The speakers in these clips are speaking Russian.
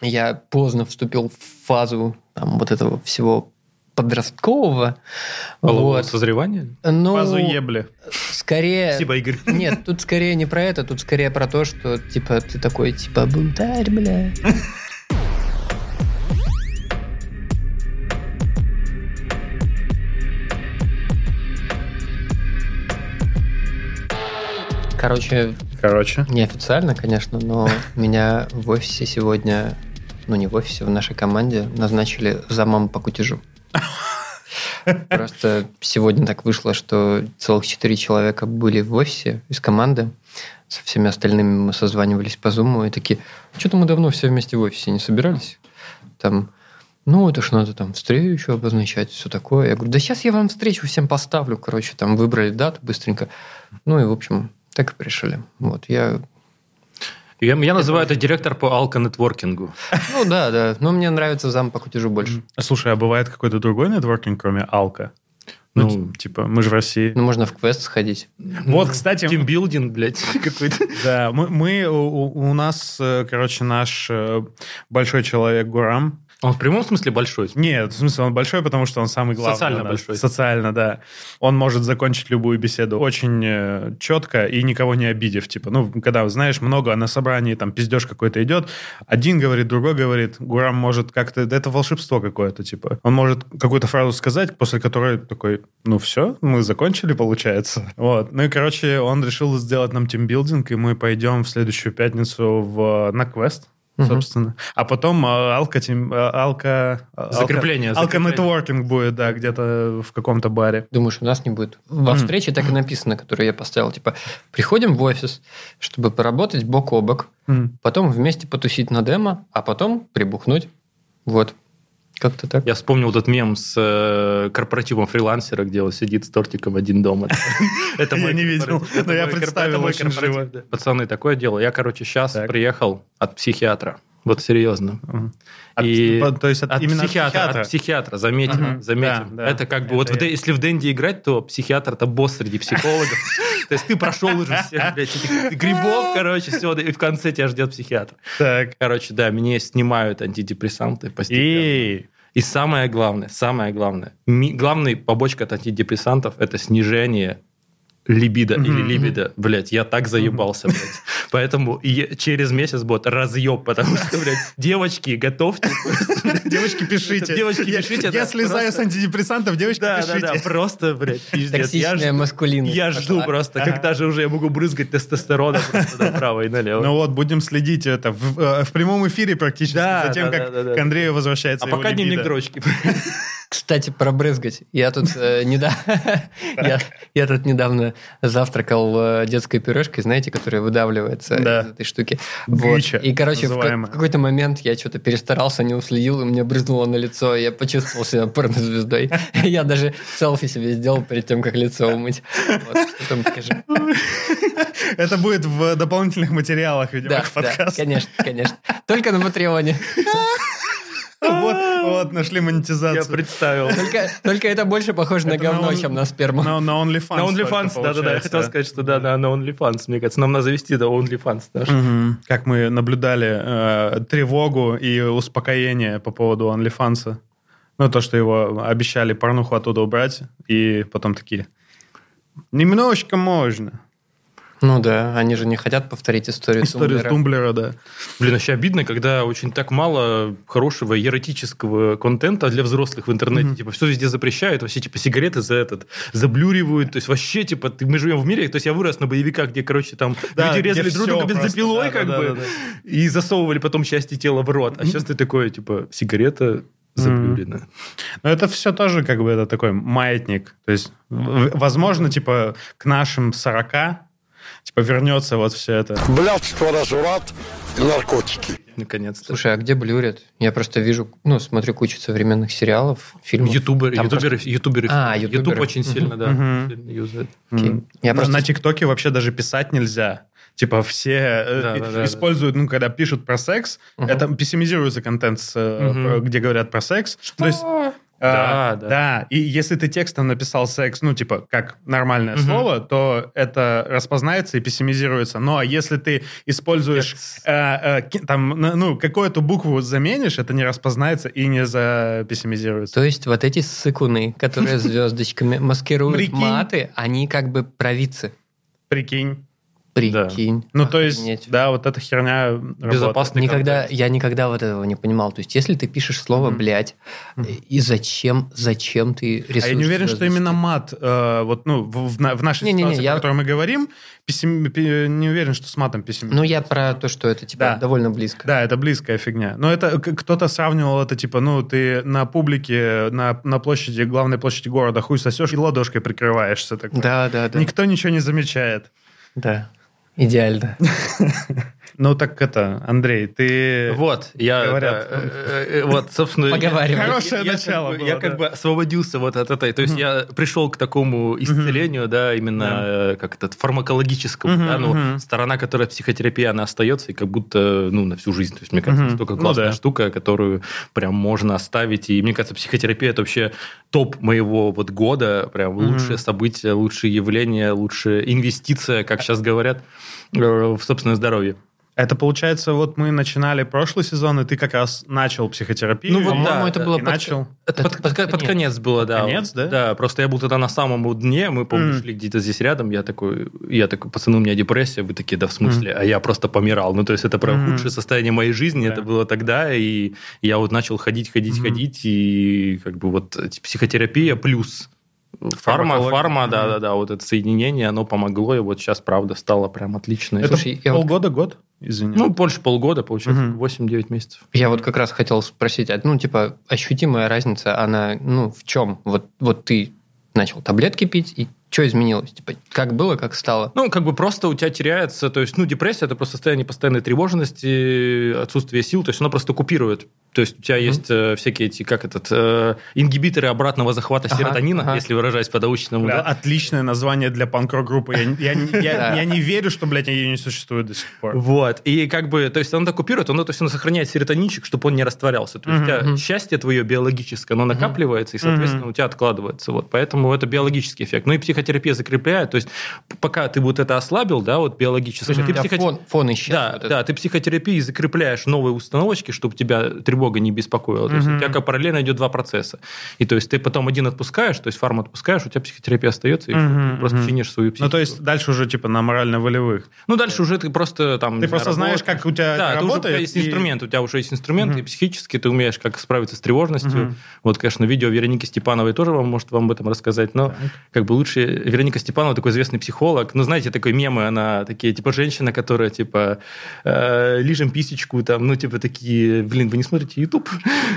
я поздно вступил в фазу там, вот этого всего подросткового. Полового Вот. созревания? Ну, Фазу ебли. скорее... Спасибо, Игорь. Нет, тут скорее не про это, тут скорее про то, что, типа, ты такой, типа, бунтарь, бля. Короче, Короче. неофициально, конечно, но меня в офисе сегодня, ну не в офисе, в нашей команде назначили замом по кутежу. Просто сегодня так вышло, что целых четыре человека были в офисе из команды. Со всеми остальными мы созванивались по зуму и такие, что-то мы давно все вместе в офисе не собирались. Там, ну, это ж надо там встречу обозначать, все такое. Я говорю, да сейчас я вам встречу всем поставлю. Короче, там выбрали дату быстренько. Ну и, в общем, так и пришли. Вот, я... Я, я называю это директор по алко-нетворкингу. Ну да, да. Но мне нравится зам по кутежу больше. Слушай, а бывает какой-то другой нетворкинг, кроме Алка? Ну, Ну, типа, мы же в России. Ну, можно в квест сходить. Вот, кстати, Тимбилдинг, блядь, какой-то. да, мы, мы- у, у нас, э, короче, наш э, большой человек Гурам. Он в прямом смысле большой? Нет, в смысле, он большой, потому что он самый главный. Социально нас. большой. Социально, да. Он может закончить любую беседу очень э, четко и никого не обидев. Типа, ну, когда, знаешь, много на собрании, там, пиздеж какой-то идет, один говорит, другой говорит, Гурам может как-то... да Это волшебство какое-то, типа. Он может какую-то фразу сказать, после которой такой, ну, все, мы закончили, получается. Вот. Ну и, короче, он решил сделать нам тимбилдинг, и мы пойдем в следующую пятницу в, на квест, Мгм. собственно. А потом э, алка, тим, э, алка, Закрепление, Алка закрепление. нетворкинг будет, да, где-то в каком-то баре. Думаешь, у нас не будет? Во встрече так и написано, которую я поставил. Типа, приходим в офис, чтобы поработать бок о бок, потом вместе потусить на демо, а потом прибухнуть. Вот. Как-то так. Я вспомнил этот мем с э, корпоративом фрилансера, где он сидит с тортиком один дома. Это Я не видел, но я представил очень живо. Пацаны, такое дело. Я, короче, сейчас приехал от психиатра. Вот серьезно. От- И то есть от, От именно психиатра, от от психиатра, заметим, Мгм. заметим. Да, да. Это как бы Это вот в если в Дэнди играть, то психиатр это босс среди психологов. То есть ты прошел уже всех, блядь, этих грибов, короче, все, и в конце тебя ждет психиатр. Так. Короче, да, мне снимают антидепрессанты постепенно. И И самое главное, самое главное, ми- главная побочка от антидепрессантов – это снижение либидо Мгм, или либидо. Блять, я так заебался, блядь. Поэтому и через месяц будет разъеб, потому что, блядь, девочки, готовьте. девочки, пишите. Девочки, Я- пишите, Я да, слезаю с антидепрессантов, девочки, Да, да, да, пишите. просто, блядь, пиздец. Я Токсичная маскулинность. Я жду просто, когда же уже я могу брызгать тестостероном просто направо и налево. Ну вот, будем следить это в, э, прямом эфире практически Да, за тем, да, как да, да, да. к Андрею возвращается А пока дневник дрочки. Кстати, про брызгать. Я тут э, недавно я, я тут недавно завтракал э, детской пюрешкой, знаете, которая выдавливается Да. из этой штуки. Вот. Гыча И, короче, в, ка- называемая. в какой-то момент я что-то перестарался, не уследил, и мне брызнуло на лицо, и я почувствовал себя порнозвездой. Я даже селфи себе сделал перед тем, как лицо умыть. Вот, потом покажу. Это будет в дополнительных материалах, видимо, Да, к да, конечно, конечно. Только на Патреоне. Вот, вот, нашли Я монетизацию. представил. Только, только это больше похоже на Это на говно, он- чем на сперму. На, на OnlyFans. На OnlyFans, да-да-да, я хотел сказать, что да, да, на OnlyFans, мне кажется. Нам надо завести до OnlyFans даже. Мгм. Как мы наблюдали э, тревогу и успокоение по поводу OnlyFans. Ну, то, что его обещали порнуху оттуда убрать, и потом такие, немножечко можно. Ну да, они же не хотят повторить историю История с Тумблера. Тумблера, да. Блин, вообще обидно, когда очень так мало хорошего эротического контента для взрослых в интернете. Мгм. Типа, все везде запрещают, вообще, типа, сигареты за этот, заблюривают. То есть, вообще, типа, ты- мы живем в мире, то есть, я вырос на боевиках, где, короче, там Да, люди резали друг друга бензопилой, да, как да, бы, да, да. и засовывали потом части тела в рот. А сейчас ты такой, типа, сигарета заблюрена. Но это все тоже как бы это такой маятник. То есть, возможно, типа, к нашим 40 типа вернется вот все это. блядство, разврат и наркотики. Наконец-то. Слушай, а где блюрят? Я просто вижу, ну, смотрю кучу современных сериалов, фильмов. Ютуберы, Там ютуберы, ютуберы. А, Ютуб ютуберы. очень сильно, да, сильно юзает. М. Я На- просто- На ТикТоке вообще даже писать нельзя. Типа все э, Да, и- да, да, используют, ну, когда пишут про секс, Мгм. это пессимизируется контент, э, про- где говорят про секс. То есть А, Да, да. Да, и если ты текстом написал секс, ну, типа, как нормальное Мгм. слово, то это распознается и пессимизируется. Но если ты используешь э, э, там, ну, какую-то букву заменишь, это не распознается и не запессимизируется. То есть вот эти сыкуны, которые звездочками маскируют маты, они как бы провидцы. Прикинь. Прикинь. Ну, то есть, Охренеть. да, вот эта херня. Безопасный Никогда, я никогда вот этого не понимал. То есть, если ты пишешь слово Мгм. «блядь», и зачем, зачем ты рисуешь А я не уверен, что именно мат, э, вот, ну, в, в в нашей Не-не-не, ситуации, я- о которой мы говорим, пессим- пе- не уверен, что с матом пессимизм. Ну, я про то, что это, типа, Да. довольно близко. Да, это близкая фигня. Но это кто-то сравнивал это, типа, ну, ты на публике, на, на площади, главной площади города хуй сосешь и ладошкой прикрываешься. Такой. Да, да, да. Никто ничего не замечает. Да. Идеально. Ну, так это, Андрей, ты... Вот, я, Говорят. э, э, вот, собственно... Поговаривай. Хорошее начало я как бы освободился вот от этой, то есть я пришел к такому исцелению, да, именно э, как это, фармакологическому, да, ну, сторона, которая психотерапия, она остается, и как будто, ну, на всю жизнь, то есть, мне кажется, Мгм. настолько Ну классная штука, которую прям можно оставить, и мне кажется, психотерапия это вообще топ моего вот года, прям Мгм. лучшие события, лучшие явления, лучшая инвестиция, как сейчас говорят, в собственное здоровье. Это получается, вот мы начинали прошлый сезон, и ты как раз начал психотерапию. Ну вот По-моему, да, это да, было и под- начал. Это под, под- под конец. конец было, да. конец, да? Да, просто я был тогда на самом дне, мы, помню, Мгм. шли где-то здесь рядом, я такой, я такой, пацаны, у меня депрессия, вы такие, да в смысле, а я просто помирал. Ну, то есть это прям Мгм. худшее состояние моей жизни, Да. это было тогда, и я вот начал ходить, ходить, Мгм. ходить, и как бы вот эти психотерапия плюс Фарма, фарма, Мгм. да-да-да, вот это соединение, оно помогло, и вот сейчас, правда, стало прям отлично. Это Слушай, вот- полгода, год? Извини. Ну, больше полгода, получается, Мгм. 8-9 месяцев. Я вот как раз хотел спросить, а, ну, типа, ощутимая разница, она, ну, в чем? Вот, вот ты начал таблетки пить, и что изменилось? Типа, как было, как стало? Ну, как бы просто у тебя теряется, то есть, ну, депрессия – это просто состояние постоянной тревожности, отсутствие сил, то есть, оно просто купирует. То есть, у тебя Мгм. есть э, всякие эти, как этот, э, ингибиторы обратного захвата Ага, серотонина, ага. если выражаясь по-научному. Бля, да. отличное название для панк-рок-группы. Я, я не- я- Да. я не верю, что, блядь, ее не существует до сих пор. Вот. И как бы, то есть, оно так купирует, оно, то есть, оно сохраняет серотонинчик, чтобы он не растворялся. То есть, у тебя счастье твое биологическое, оно накапливается, и, соответственно, у тебя откладывается. Вот. Поэтому это биологический эффект. Ну, и психотерапия закрепляет. То есть, пока ты вот это ослабил, да, вот биологически, у ты психо- фон, фон исчез. Да, вот да, ты психотерапией закрепляешь новые установочки, чтобы тебя тревога не беспокоила. То есть у тебя как параллельно идет два процесса. И то есть ты потом один отпускаешь, то есть фарм отпускаешь, у тебя психотерапия остается, и ты просто мгм. чинишь свою психику. Ну, то есть дальше уже, типа, на морально-волевых. Ну, дальше уже ты просто там... Ты просто знаешь, как у тебя Да, ты уже, у тебя работает. есть и- инструмент, у тебя уже есть инструмент, и психически ты умеешь, как справиться с тревожностью. Вот, конечно, видео Вероники Степановой тоже вам может вам об этом рассказать, но как бы лучше... Вероника Степанова такой известный психолог. Ну, знаете, такой мемы, она такие, типа, женщина, которая, типа, э, лижем писечку, там, ну, типа, такие, блин, вы не смотрите YouTube?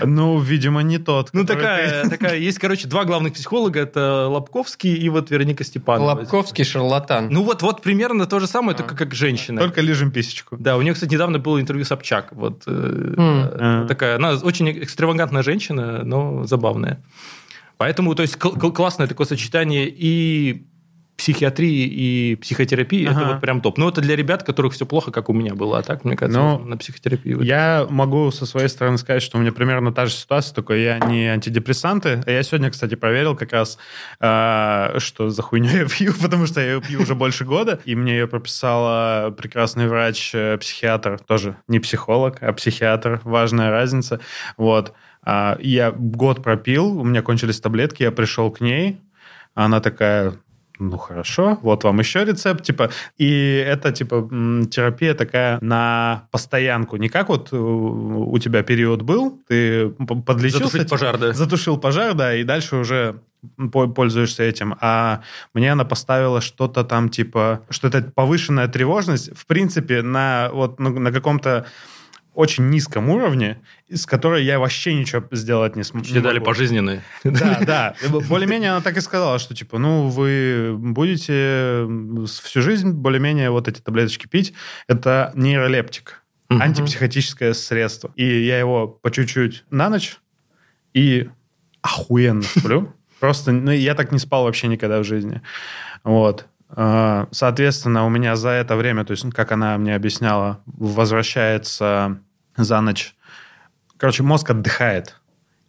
Ну, видимо, не тот. Ну, такая, такая, есть, короче, два главных психолога, это Лобковский и вот Вероника Степанова. Лобковский шарлатан. Ну, вот, вот примерно то же самое, А. только как женщина. ты Только лежим писечку. Да, у нее, кстати, недавно было интервью Собчак. Вот э, э, А. такая, она очень экстравагантная женщина, но забавная. Поэтому, то есть, кл- кл- классное такое сочетание и психиатрии и психотерапии, это Ага. вот прям топ. Но это для ребят, которых все плохо, как у меня было. А так, мне кажется, Ну, на психотерапию. Я могу со своей стороны сказать, что у меня примерно та же ситуация, только я не антидепрессанты. Я сегодня, кстати, проверил как раз, э, что за хуйню я пью, потому что я ее пью уже больше года, и мне ее прописала прекрасный врач-психиатр, тоже не психолог, а психиатр, важная разница. Вот. А, Я год пропил, у меня кончились таблетки, я пришел к ней, она такая, ну хорошо, вот вам еще рецепт, типа, и это типа терапия такая на постоянку, не как вот э, у тебя период был, ты подлечился, Затушить типа, пожар, да. затушил пожар, да, и дальше уже по- пользуешься этим. А мне она поставила что-то там типа, что это повышенная тревожность, в принципе, на вот на, на каком-то очень низком уровне, с которой я вообще ничего сделать не смогу. Тебе дали пожизненные. Да, да. Более-менее она так и сказала, что типа, ну, вы будете всю жизнь более-менее вот эти таблеточки пить. Это нейролептик, антипсихотическое средство. И я его по чуть-чуть на ночь и охуенно сплю. Просто, ну, я так не спал вообще никогда в жизни. Вот. А, Соответственно, у меня за это время, то есть, ну, как она мне объясняла, возвращается за ночь. Короче, мозг отдыхает.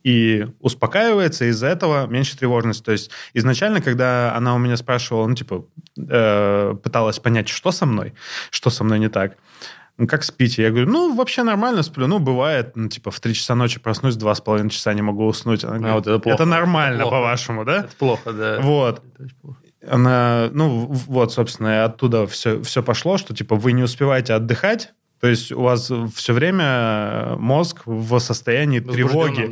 и успокаивается, из-за этого меньше тревожность. То есть изначально, когда она у меня спрашивала, ну, типа, э, пыталась понять, что со мной, что со мной не так, ну, как спите? Я говорю, ну, вообще нормально сплю. Ну, бывает, ну, типа, в 3 часа ночи проснусь, два с половиной часа не могу уснуть. Она говорит, А вот это плохо. это нормально, по-вашему, да? Это плохо, да. Вот. Это очень плохо. Она, ну, вот, собственно, оттуда все, все пошло, что, типа, вы не успеваете отдыхать, то есть у вас все время мозг в состоянии тревоги.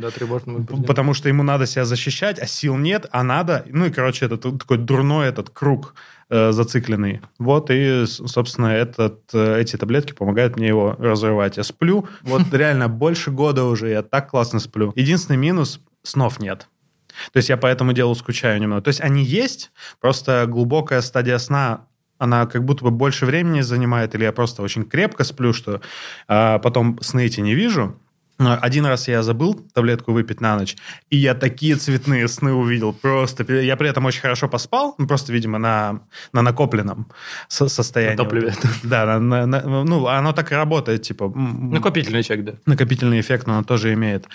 Да. Потому что ему надо себя защищать, а сил нет, а надо. Ну и, короче, это т- такой дурной этот круг э, зацикленный. Вот, и, собственно, этот, э, эти таблетки помогают мне его разрывать. Я сплю, вот реально больше года уже, я так классно сплю. Единственный минус – снов нет. То есть я по этому делу скучаю немного. То есть они есть, просто глубокая стадия сна она как будто бы больше времени занимает, или я просто очень крепко сплю, что а, потом сны эти не вижу. Но Один раз я забыл таблетку выпить на ночь, и я такие цветные сны увидел. Просто я при этом очень хорошо поспал, ну, просто, видимо, на, на накопленном со- состоянии. На топливе. Да, на- на- на- ну, оно так и работает, типа. Накопительный человек, да. накопительный эффект он тоже имеет.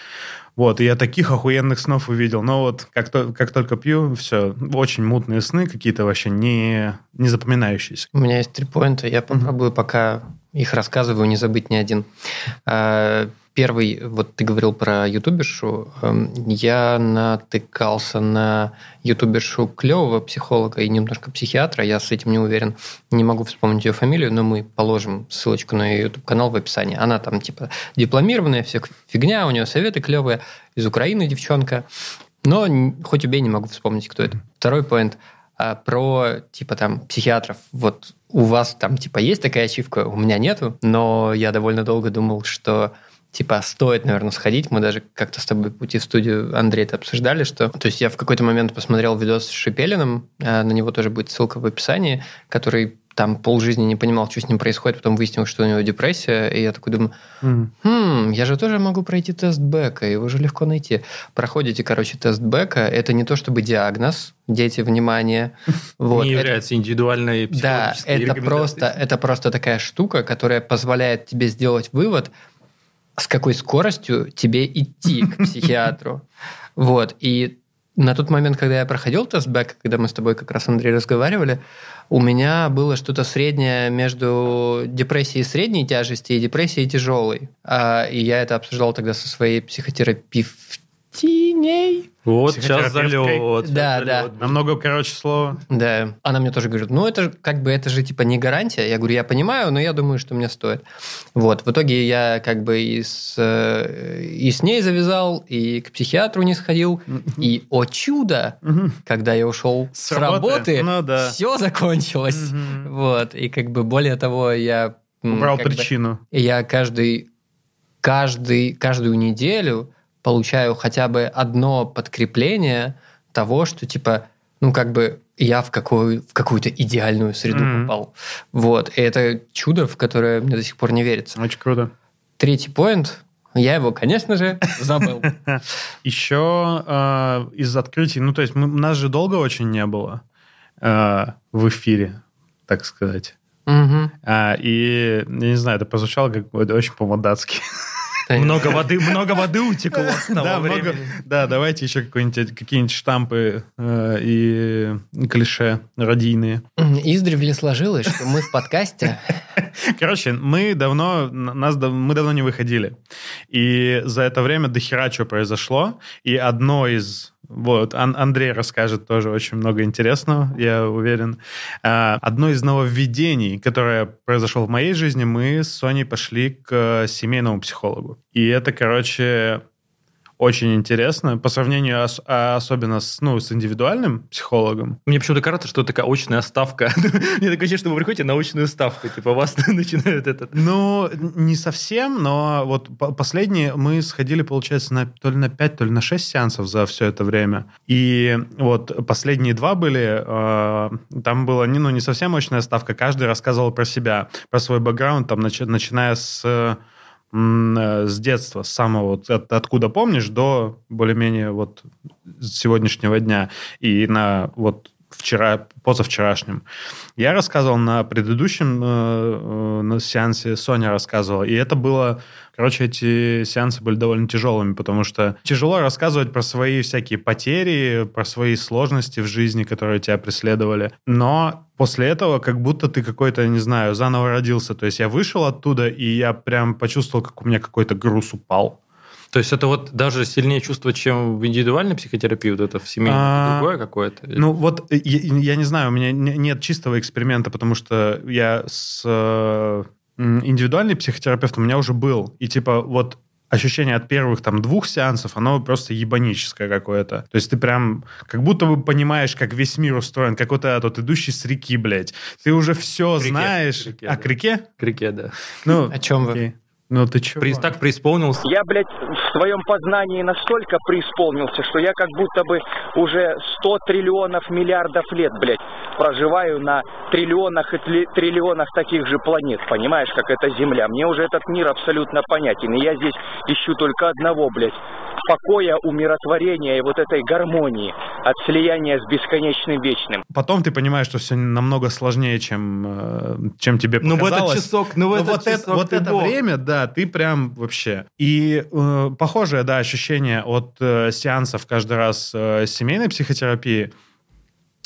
Вот, и я таких охуенных снов увидел. Но вот как, то, как только пью, все, очень мутные сны, какие-то вообще не, не запоминающиеся. У меня есть три поинта, я попробую пока их рассказываю, не забыть ни один. Первый, вот ты говорил про ютубершу, эм, я натыкался на ютубершу клевого психолога и немножко психиатра, я с этим не уверен, не могу вспомнить ее фамилию, но мы положим ссылочку на ее YouTube-канал в описании. Она там типа дипломированная, вся фигня, у нее советы клевые, из Украины девчонка, но хоть убей, не могу вспомнить, кто это. Второй поинт а, про типа там психиатров. Вот у вас там типа есть такая ачивка, у меня нету, но я довольно долго думал, что типа стоит, наверное, сходить. Мы даже как-то с тобой пути в студию, Андрей, это обсуждали, что... То есть я в какой-то момент посмотрел видос с Шипелиным, а, на него тоже будет ссылка в описании, который там полжизни не понимал, что с ним происходит, потом выяснил, что у него депрессия, и я такой думаю, Хм, я же тоже могу пройти тест Бека, его же легко найти. Проходите, короче, тест Бека. Это не то чтобы диагноз, дети, внимание. Вот. не это- является индивидуальной да, это просто, это просто такая штука, которая позволяет тебе сделать вывод, с какой скоростью тебе идти к психиатру. Вот. И на тот момент, когда я проходил тест когда мы с тобой как раз, Андрей, разговаривали, у меня было что-то среднее между депрессией средней тяжести и депрессией тяжелой. А, И я это обсуждал тогда со своей психотерапевтиней. Вот сейчас залет. Да, да. залет. Намного короче слова. Да, она мне тоже говорит, ну это же как бы это же типа не гарантия. Я говорю, я понимаю, но я думаю, что мне стоит. Вот, в итоге я как бы и с, э, и с ней завязал, и к психиатру не сходил, и о чудо, когда я ушел с, С работы? работы, Ну да. все закончилось. Вот, и как бы более того, я Убрал как бы- причину. я каждый, каждый, каждую неделю получаю хотя бы одно подкрепление того, что типа, ну как бы я в, какую, в какую-то идеальную среду Мгм. попал. Вот. И это чудо, в которое мне до сих пор не верится. Очень круто. Третий поинт. Я его, конечно же, забыл. Еще э, из открытий, ну, то есть мы- нас же долго очень не было э, в эфире, так сказать. А, и, я не знаю, это прозвучало как очень по-модацки. Много воды, много воды утекло с того Да, много- времени. да, давайте еще какие-нибудь штампы э, и клише радийные. Издревле сложилось, что мы в подкасте Короче, мы давно, нас, мы давно не выходили. И за это время до хера что произошло. И одно из... Вот, Ан- Андрей расскажет тоже очень много интересного, я уверен. А, Одно из нововведений, которое произошло в моей жизни, мы с Соней пошли к семейному психологу. И это, короче, очень интересно по сравнению ос- а особенно с, ну, с индивидуальным психологом. Мне почему-то кажется, что это такая очная ставка. Мне такое ощущение, что вы приходите на очную ставку. Типа вас начинают этот... Ну, не совсем, но вот по- последние мы сходили, получается, на, то ли на 5, то ли на 6 сеансов за все это время. И вот последние два были, э, там была не, ну, не совсем мощная ставка, каждый рассказывал про себя, про свой бэкграунд, там, начи- начиная с, с детства, с самого, вот, от- откуда помнишь, до более-менее вот сегодняшнего дня. И на вот вчера, позавчерашнем. Я рассказывал на предыдущем э, э, на сеансе, Соня рассказывала, и это было... Короче, эти сеансы были довольно тяжелыми, потому что тяжело рассказывать про свои всякие потери, про свои сложности в жизни, которые тебя преследовали. Но после этого как будто ты какой-то, не знаю, заново родился. То есть я вышел оттуда, и я прям почувствовал, как у меня какой-то груз упал. То есть это вот даже сильнее чувство, чем в индивидуальной психотерапии, вот это в семейном А, другое какое-то? Ну вот, э, я, я не знаю, у меня не- нет чистого эксперимента, потому что я с э, м, индивидуальным психотерапевтом у меня уже был. И типа вот ощущение от первых там двух сеансов, оно просто ебаническое какое-то. То есть ты прям как будто бы понимаешь, как весь мир устроен, как вот этот вот идущий с реки, блядь. Ты уже все К реке, знаешь. к реке, а, да. к реке? К реке, да. Ну, О чем вы? Ну ты чё? При- так преисполнился. Я, блядь, в своем познании настолько преисполнился, что я как будто бы уже 100 триллионов миллиардов лет, блядь, проживаю на триллионах и тли- триллионах таких же планет, понимаешь, как эта Земля. Мне уже этот мир абсолютно понятен, и я здесь ищу только одного, блядь, покоя, умиротворения и вот этой гармонии от слияния с бесконечным вечным. Потом ты понимаешь, что все намного сложнее, чем, э, чем тебе Ну в этот показалось. часок, ну в Ну, этот вот это, часок вот ты это бог. время, да, ты прям вообще. И э, похожее, да, ощущение от э, сеансов каждый раз э, семейной психотерапии.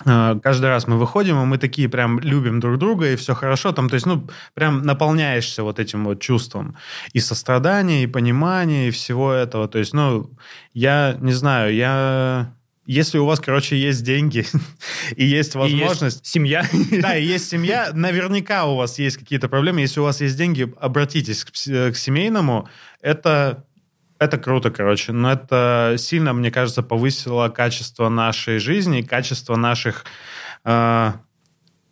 Э, каждый раз мы выходим, и мы такие прям любим друг друга, и все хорошо. Там, то есть, ну, прям наполняешься вот этим вот чувством. И сострадания, и понимания, и всего этого. То есть, ну, я не знаю, я... Если у вас, короче, есть деньги и есть И есть возможность... семья. Да, и есть семья, наверняка у вас есть какие-то проблемы. Если у вас есть деньги, обратитесь к, пс- к семейному. Это, это круто, короче. Но это сильно, мне кажется, повысило качество нашей жизни, качество наших, э,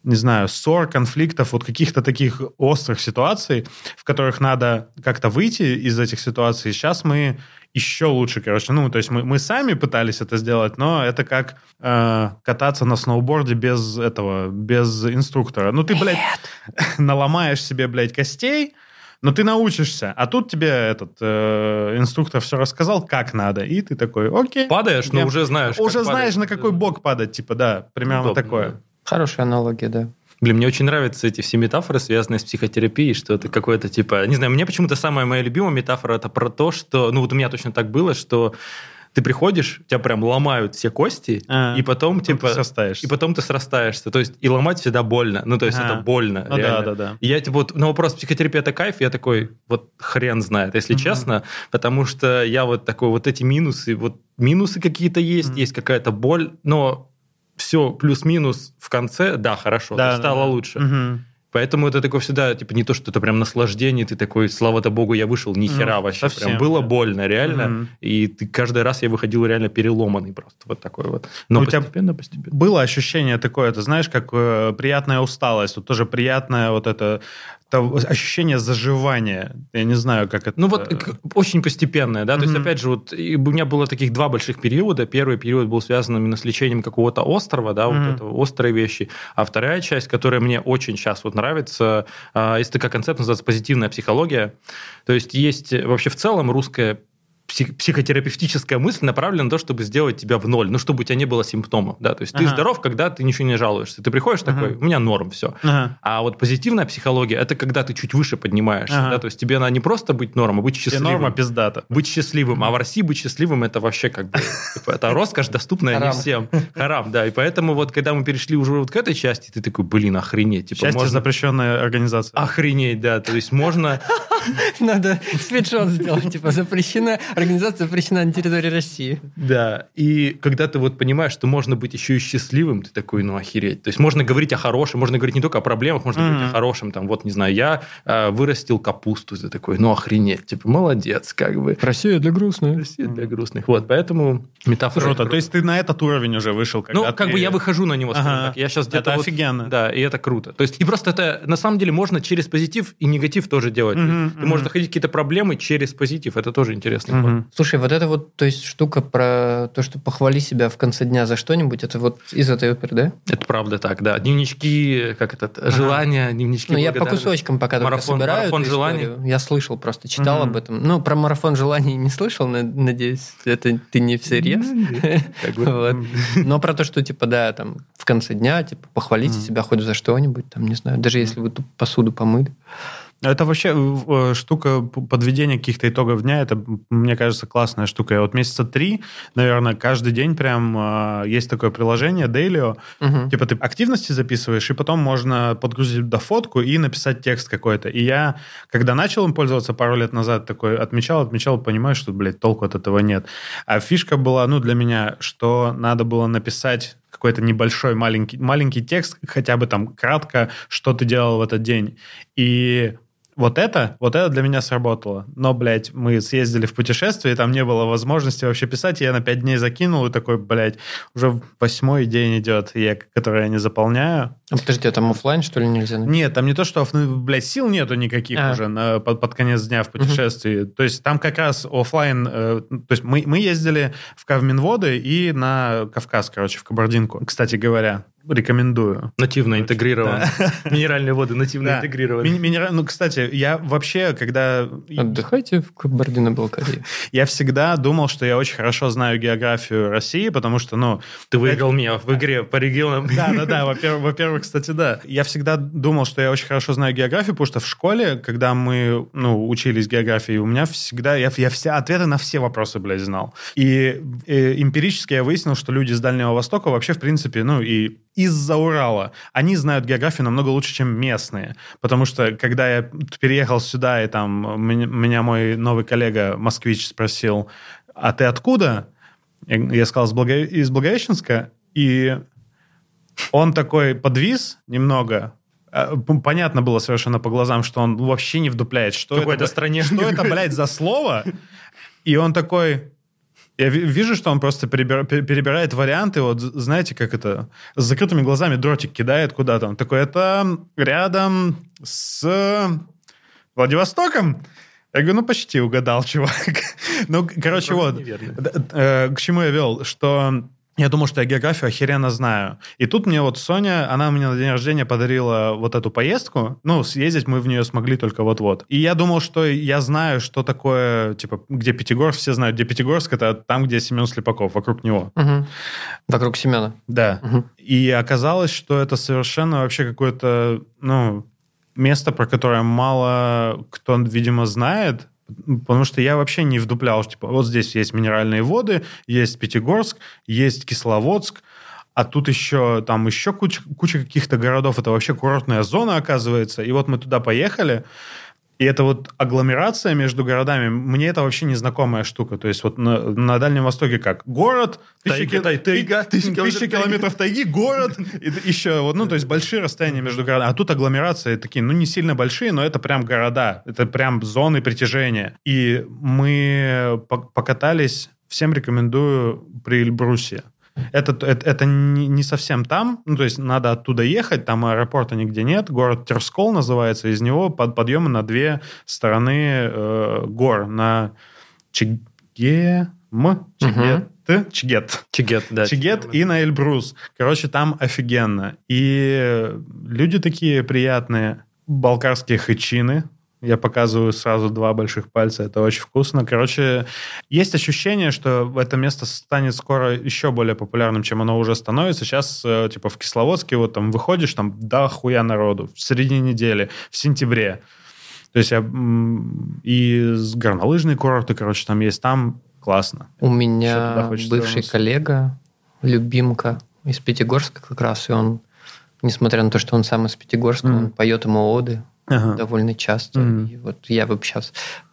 не знаю, ссор, конфликтов, вот каких-то таких острых ситуаций, в которых надо как-то выйти из этих ситуаций. Сейчас мы еще лучше, короче. Ну, то есть мы, мы сами пытались это сделать, но это как э, кататься на сноуборде без этого, без инструктора. Ну, ты, блядь, наломаешь себе, блядь, костей, но ты научишься. А тут тебе этот э, инструктор все рассказал, как надо. И ты такой, окей. Падаешь, но Я- уже знаешь. как Уже знаешь, падать. на какой бок падать, типа, да, примерно Удобно, такое. да. Хорошая аналогия, да. Блин, мне очень нравятся эти все метафоры, связанные с психотерапией, что это какое-то типа... Не знаю, мне почему-то самая моя любимая метафора это про то, что... Ну вот у меня точно так было, что ты приходишь, тебя прям ломают все кости, А, и потом Потом типа... ты состаешься. И потом ты срастаешься. То есть и ломать всегда больно. Ну, то есть Ага. это больно. Ну да, реально. да, да. И я типа вот на вопрос психотерапия это кайф, я такой, вот хрен знает, если Мгм. честно, потому что я вот такой, вот эти минусы, вот минусы какие-то есть, Мгм. есть какая-то боль, но все плюс-минус в конце, да, хорошо, Да, стало да. лучше. Мгм. Поэтому это такое всегда, типа, не то, что это прям наслаждение, ты такой, слава-то богу, я вышел, ни хера Ну, вообще. совсем, прям было да. больно, реально. Мгм. И ты, каждый раз я выходил реально переломанный просто. Вот такой вот. Но Ну, у тебя постепенно, постепенно. Было ощущение такое, ты знаешь, как э, приятная усталость, вот тоже приятное вот это, это ощущение заживания. Я не знаю, как это... Ну вот к- очень постепенное, да, то есть опять же вот у меня было таких два больших периода. Первый период был связан именно с лечением какого-то острова, да, Мгм. вот это острые вещи. А вторая часть, которая мне очень сейчас вот нравится, а, есть такая концепция, называется позитивная психология. То есть есть вообще в целом русская псих- психотерапевтическая мысль направлена на то, чтобы сделать тебя в ноль, ну, чтобы у тебя не было симптомов, да, то есть ты Ага. здоров, когда ты ничего не жалуешься. Ты приходишь такой, Ага. у меня норм, все. Ага. А вот позитивная психология – это когда ты чуть выше поднимаешься, Ага. да, то есть тебе надо не просто быть нормом, а быть Тебе счастливым. норма пиздата. Быть счастливым. А в России быть счастливым – это вообще как бы… типа, это роскошь, доступная не всем. Харам, да. И поэтому вот, когда мы перешли уже вот к этой части, ты такой, блин, охренеть. Типа, Счастье можно... запрещенная организация. Охренеть, да. То есть можно... Надо спидшот сделать, типа, запрещена, организация запрещена на территории России. Да. И когда ты вот понимаешь, что можно быть еще и счастливым, ты такой, ну, охереть. То есть можно говорить о хорошем, можно говорить не только о проблемах, можно говорить Мгм. о хорошем. Там, вот, не знаю, я э, вырастил капусту. Ты такой, ну, охренеть. Типа, молодец, как бы. Россия для грустных. Россия для грустных. Вот, поэтому метафора... Круто. То есть ты на этот уровень уже вышел. Ну, когда как ты- бы я выхожу на него, скажем Ага. так. Я сейчас Это где-то вот- офигенно. Да, и это круто. То есть, и просто это, на самом деле, можно через позитив и негатив тоже делать. Мгм, Ты можешь находить какие-то проблемы через позитив. Это тоже интересно. Мгм. Мгм. Слушай, вот эта вот, то есть штука про то, что похвали себя в конце дня за что-нибудь, это вот из этой оперы, да? Это правда так, да. Дневнички, как этот, желания, дневнички Ну, я по кусочкам пока только Марафон- собираю марафон желаний. Я слышал просто, читал Мгм. об этом. Ну, про марафон желаний не слышал, на- надеюсь, это ты не всерьез. Бы, Вот. Но про то, что, типа, да, там, в конце дня, типа, похвалите себя хоть за что-нибудь, там, не знаю, даже если вы ту посуду помыли. Это вообще э, штука п- подведения каких-то итогов дня, это, мне кажется, классная штука. Я вот месяца три, наверное, каждый день прям э, есть такое приложение Dailyo, Мгм. Типа ты активности записываешь, и потом можно подгрузить до фотку и написать текст какой-то. И я, когда начал им пользоваться пару лет назад, такой отмечал, отмечал, понимаю, что, блядь, толку от этого нет. А фишка была, ну, для меня, что надо было написать какой-то небольшой маленький, маленький текст, хотя бы там кратко, что ты делал в этот день. И вот это, вот это для меня сработало. Но, блядь, мы съездили в путешествие, и там не было возможности вообще писать, и я на пять дней закинул, и такой, блядь, уже восьмой день идет, я, который я не заполняю. А подожди, а там оффлайн что ли, нельзя? написать? Нет, там не то, что, ну, блядь, сил нету никаких А. уже на, под, под конец дня в путешествии. То есть там как раз оффлайн, э, то есть мы, мы ездили в Кавминводы и на Кавказ, короче, в Кабардинку. Кстати говоря, рекомендую. Нативно интегрирован. Минеральные воды нативно Да. интегрированы. Мини- минера- Ну, кстати, я вообще, когда... Отдыхайте в Кабардино-Балкарии. Я всегда думал, что я очень хорошо знаю географию России, потому что, ну, Ты выиграл меня в игре по регионам. Да, да, да. Во-первых, во-первых, кстати, да. Я всегда думал, что я очень хорошо знаю географию, потому что в школе, когда мы, ну, учились географии, у меня всегда, я, я все ответы на все вопросы, блядь, знал. И э, эмпирически я выяснил, что люди с Дальнего Востока вообще, в принципе, ну, и из-за Урала, они знают географию намного лучше, чем местные. Потому что, когда я переехал сюда, и там меня, мой новый коллега, москвич, спросил, а ты откуда? Я, сказал, из, Благо... из Благовещенска, и он такой подвис немного. А, Понятно было совершенно по глазам, что он вообще не вдупляет, что В какой-то это, стране. что это, блядь, за слово. И он такой... Я ви- вижу, что он просто перебира- пе- перебирает варианты, вот знаете, как это, с закрытыми глазами дротик кидает куда-то. Он такой, это рядом с Владивостоком? Я говорю, ну, почти угадал, чувак. ну, короче, вот. Э, К чему я вел? Что я думал, что я географию охеренно знаю. И тут мне вот Соня, она мне на день рождения подарила вот эту поездку. Ну, съездить мы в нее смогли только вот-вот. И я думал, что я знаю, что такое, типа, где Пятигорск, все знают, где Пятигорск, это там, где Семен Слепаков, вокруг него. Мгм. Вокруг Семена. Да. Мгм. И оказалось, что это совершенно вообще какое-то, ну, место, про которое мало кто, видимо, знает, потому что я вообще не вдуплял, что, типа, вот здесь есть минеральные воды, есть Пятигорск, есть Кисловодск, а тут еще, там еще куча, куча каких-то городов, это вообще курортная зона, оказывается, и вот мы туда поехали, и это вот агломерация между городами, мне это вообще незнакомая штука. То есть вот на, на Дальнем Востоке как? Город, тысяча, Тайга, тай- тайга, ты- тысяча тысяча километров тайги, город, и еще вот, ну, то есть большие расстояния между городами. А тут агломерации такие, ну, не сильно большие, но это прям города, это прям зоны притяжения. И мы по- покатались, всем рекомендую при Эльбрусе. Это, это, это не, не совсем там, ну, то есть надо оттуда ехать, там аэропорта нигде нет, город Терскол называется, из него под, подъемы на две стороны э, гор, на Чигем, Чигет, Чигет. Чигет, да. Чигет и на Эльбрус. Короче, там офигенно. И люди такие приятные, балкарские хычины. Я показываю сразу два больших пальца, это очень вкусно. Короче, есть ощущение, что это место станет скоро еще более популярным, чем оно уже становится. Сейчас, э, типа, в Кисловодске вот там выходишь, там да хуя народу в середине недели, в сентябре. То есть я, и горнолыжные курорты, короче, там есть, там классно. У меня бывший коллега, любимка из Пятигорска как раз, и он, несмотря на то, что он сам из Пятигорска, Мгм. он поет ему оды Ага. довольно часто. Мгм. И вот я вот сейчас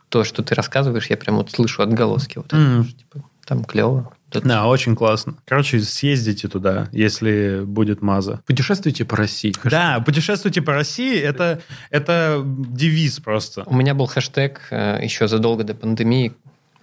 то, что ты рассказываешь, я прям вот слышу отголоски. Вот это, Мгм. что, типа, там клево. Это- Да, очень классно. Короче, съездите туда, если будет маза. Путешествуйте по России. Да, путешествуйте по России, это, это девиз просто. У меня был хэштег э, еще задолго до пандемии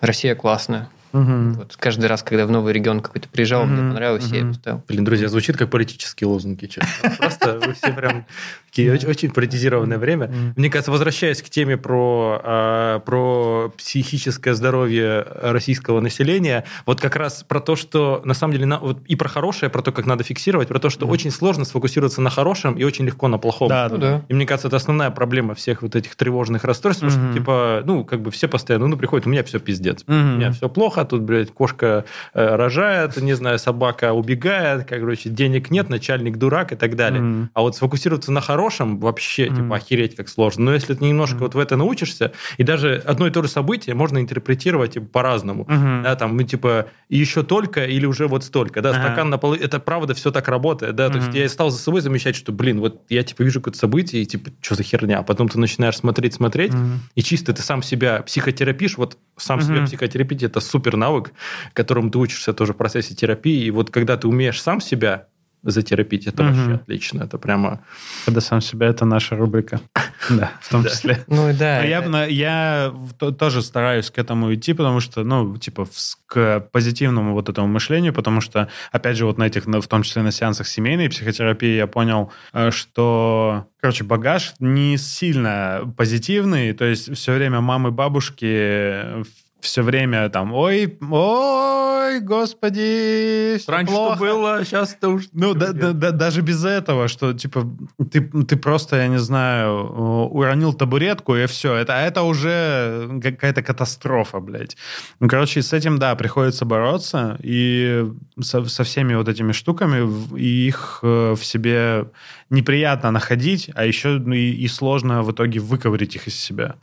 «Россия классная». Мгм. Вот, каждый раз, когда в новый регион какой-то приезжал, мне Мгм, понравилось, я его ставил. Блин, друзья, звучит как политические лозунги, честно. Просто вы все прям такие очень, политизированное время. Мне кажется, возвращаясь к теме про, а, про психическое здоровье российского населения, вот как раз про то, что на самом деле вот и про хорошее, про то, как надо фиксировать, про то, что очень сложно сфокусироваться на хорошем и очень легко на плохом. Да, Ну да. да. И мне кажется, это основная проблема всех вот этих тревожных расстройств, потому что, типа, ну, как бы все постоянно, ну, приходят, у меня все пиздец. У меня все плохо, тут, блядь, кошка э, рожает, не знаю, собака убегает, как, короче, денег нет, начальник дурак и так далее. Мгм. А вот сфокусироваться на хорошем вообще, Мгм. типа, охереть как сложно. Но если ты немножко Мгм. вот в это научишься, и даже одно и то же событие можно интерпретировать типа, по-разному. Мгм. Да, там, мы типа, еще только или уже вот столько. Да, Ага. стакан на полу, это правда все так работает. Да, то есть я стал за собой замечать, что, блин, вот я типа вижу какое-то событие, и типа, что за херня? А потом ты начинаешь смотреть, смотреть, Мгм. и чисто ты сам себя психотерапишь, вот сам себя Мгм. психотерапить это супер навык, которому ты учишься тоже в процессе терапии. И вот когда ты умеешь сам себя затерапить, это Мгм. вообще отлично. Это прямо... Когда сам себя, это наша рубрика. Да, в том числе. Ну и да. Я, тоже стараюсь к этому идти, потому что, ну, типа, к позитивному вот этому мышлению, потому что, опять же, вот на этих, в том числе на сеансах семейной психотерапии я понял, э, что, короче, багаж не сильно позитивный, то есть все время мамы, бабушки все время там, ой, ой, господи, Раньше плохо. что было, сейчас это уж... Ну, да, да, да, даже без этого, что, типа, ты, ты просто, я не знаю, уронил табуретку, и все. Это, а это уже какая-то катастрофа, блядь. Ну, короче, с этим, да, приходится бороться, и со, со всеми вот этими штуками, и их э, в себе неприятно находить, а еще ну, и, и сложно в итоге выковырить их из себя.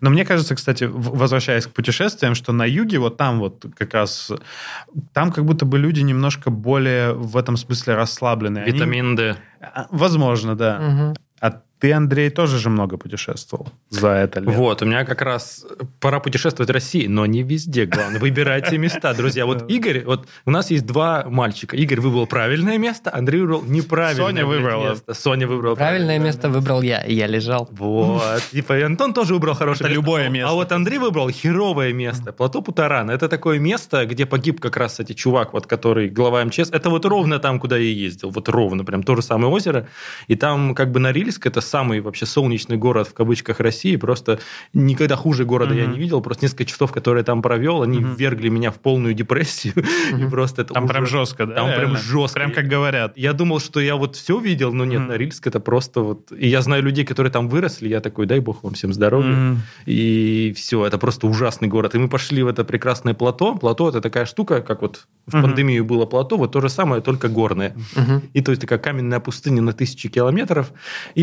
Но мне кажется, кстати, возвращаясь к путешествиям, что на юге, вот там вот как раз, там как будто бы люди немножко более в этом смысле расслабленные. Они- Витамин D. А, Возможно, да. Мгм. Ты, Андрей, тоже же много путешествовал за это лето. Вот, у меня как раз пора путешествовать в России, но не везде. Главное, выбирайте места, друзья. Вот Игорь, вот у нас есть два мальчика. Игорь выбрал правильное место, Андрей выбрал неправильное Соня выбрала. место. Соня выбрала Правильное место выбрал я, и я лежал. Вот. Типа и Антон тоже выбрал хорошее Это место. любое А- место. А вот Андрей выбрал херовое место. Плато Путарана. Это такое место, где погиб как раз, кстати, чувак, вот, который глава МЧС. Это вот ровно там, куда я ездил. Вот ровно, прям то же самое озеро. И там как бы Норильск, это самый вообще солнечный город в кавычках России. Просто никогда хуже города я Мгм. не видел. Просто несколько часов, которые я там провел, они Мгм. ввергли меня в полную депрессию. И просто это Там прям ужас. жестко, да? Там прям жестко. Прям как говорят. Я думал, что я вот все видел, но нет, Мгм. Норильск это просто вот... И я знаю людей, которые там выросли, я такой, дай бог вам всем здоровья. Мгм. И все, это просто ужасный город. И мы пошли в это прекрасное плато. Плато это такая штука, как вот в Мгм. пандемию было плато, вот то же самое, только горное. Мгм. И то есть такая каменная пустыня на тысячи километров. И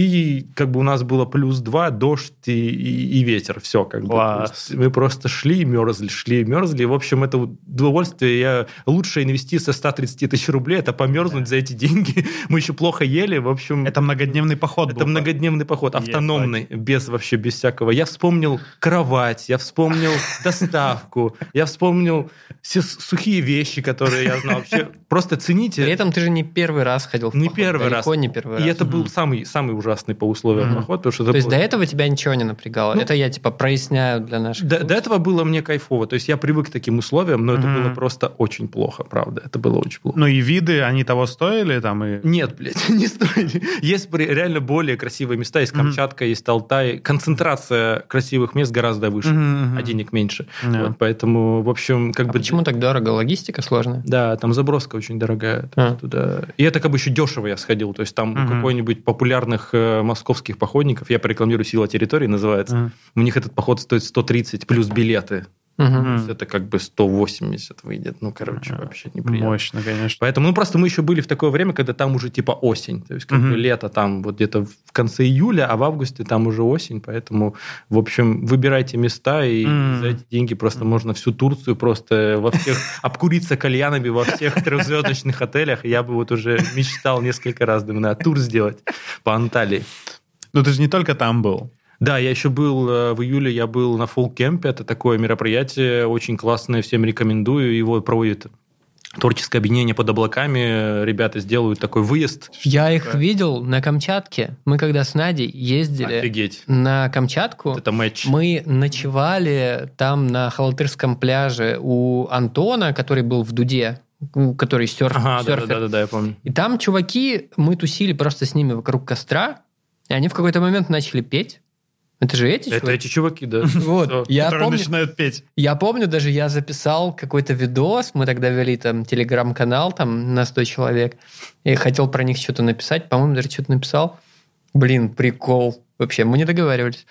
как бы у нас было плюс два, дождь и, и- и ветер. Все как бы. Класс. Есть Мы просто шли и мерзли, шли и мерзли. В общем, это удовольствие. Я... Лучшая инвестиция 130 тысяч рублей – это померзнуть за эти деньги. Мы еще плохо ели. В общем, Это многодневный поход это был. многодневный поход, автономный, без вообще, без всякого. Я вспомнил кровать, я вспомнил доставку, я вспомнил все сухие вещи, которые я знал. Вообще, просто цените. При этом ты же не первый раз ходил в Не поход, первый далеко раз. не первый И раз. это был самый, самый ужасный по условиям Мгм. поход, потому что это То есть было- до этого тебя ничего не напрягало? Ну, это я типа проясняю для наших... до, до этого было мне кайфово. То есть я привык к таким условиям, но это Мгм. было просто очень плохо, правда. Это было очень плохо. Ну и виды, они того стоили там и... Нет, блядь, не стоит. Есть реально более красивые места. Есть. Камчатка, есть Алтай. Концентрация красивых мест гораздо выше, мгм. а денег меньше. Да. Вот, поэтому, в общем, как А бы... почему так дорого? Логистика сложная? Да, там заброска очень дорогая. есть А. туда- И это как бы еще дешево я сходил. То есть там у Мгм. какой-нибудь популярных э, московских походников, я порекламирую «Сила территории» называется, Мгм. у них этот поход стоит 130 плюс билеты. Есть это как бы 180 выйдет. Ну, короче, Ага. вообще неприятно. Мощно, конечно. Поэтому, ну, просто мы еще были в такое время, когда там уже типа осень. То есть, как Мгм. бы лето там вот где-то в конце июля, а в августе там уже осень. Поэтому, в общем, выбирайте места, и М. за эти деньги просто можно всю Турцию просто во всех обкуриться кальянами во всех трехзвездочных отелях. Я бы вот уже мечтал несколько раз, думаю, надо тур сделать по Анталии. Ну ты же не только там был. Да, я еще был э, в июле, я был на фолк-кемпе. Это такое мероприятие очень классное, всем рекомендую. Его проводит творческое объединение под облаками, ребята сделают такой выезд. Я их видел на Камчатке. Мы когда с Надей ездили Офигеть. на Камчатку, Это матч. мы ночевали там на Халтырском пляже у Антона, который был в Дуде, который серф, Ага, серфер. да-да-да, я помню. И там чуваки, мы тусили просто с ними вокруг костра, и они в какой-то момент начали петь. Это же эти Это чуваки? эти чуваки, да. Вот. Я которые помню, начинают петь. я помню, даже я записал какой-то видос, мы тогда вели там телеграм-канал там на 100 человек, и хотел про них что-то написать, по-моему, даже что-то написал. Блин, прикол. Вообще, мы не договаривались.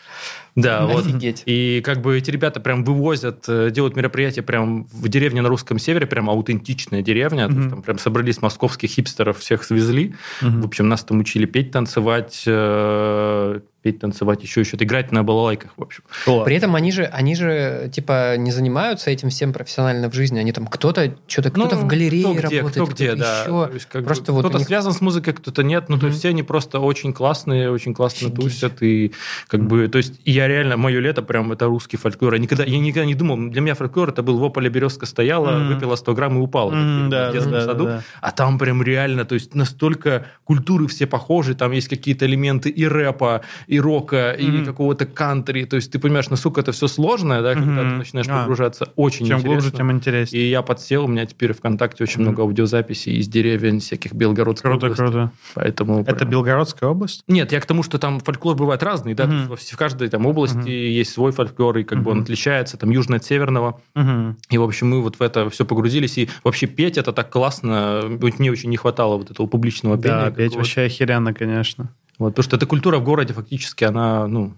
Да, вот. Офигеть. И как бы эти ребята прям вывозят, э, делают мероприятия прям в деревне на русском севере, прям аутентичная деревня. Есть Мгм. там прям собрались московских хипстеров, всех свезли. В общем, нас там учили петь, танцевать, э, петь, танцевать, еще еще играть на балалайках, в общем. При этом они же, они же, типа, не занимаются этим всем профессионально в жизни. Они там кто-то, что-то, кто-то в галерее Ну, кто где, работает, кто где, кто-то да. еще. То есть, как бы Просто вот кто-то них- связан с музыкой, кто-то нет. Ну, то есть все они просто очень классные, очень классно Офигеть. тусят. И как бы, то есть я реально, мое лето прям это русский фольклор. Я никогда, я никогда не думал, для меня фольклор это был в ополе березка стояла, Мгм. выпила 100 грамм и упала. Как да, в детском да, саду. да, да. А там прям реально, то есть настолько культуры все похожи, там есть какие-то элементы и рэпа, и рока, и Мгм. какого-то кантри. То есть ты понимаешь, насколько это все сложное, да, когда Мгм. ты начинаешь А. погружаться. Очень Чем интересно. глубже, тем интереснее. И я подсел, у меня теперь ВКонтакте очень Мгм. много аудиозаписей из деревень всяких Белгородской Круто, области. круто. Поэтому Это прям- Белгородская область? Нет, я к тому, что там фольклор бывает разный, да, вс- в каждой там области Мгм. есть свой фольклор, и как бы он отличается, там южный от северного. Мгм. И, в общем, мы вот в это все погрузились, и вообще петь это так классно, мне очень не хватало вот этого публичного пения. Да, петь вообще охеренно, конечно. Вот, потому что эта культура в городе фактически, она, ну,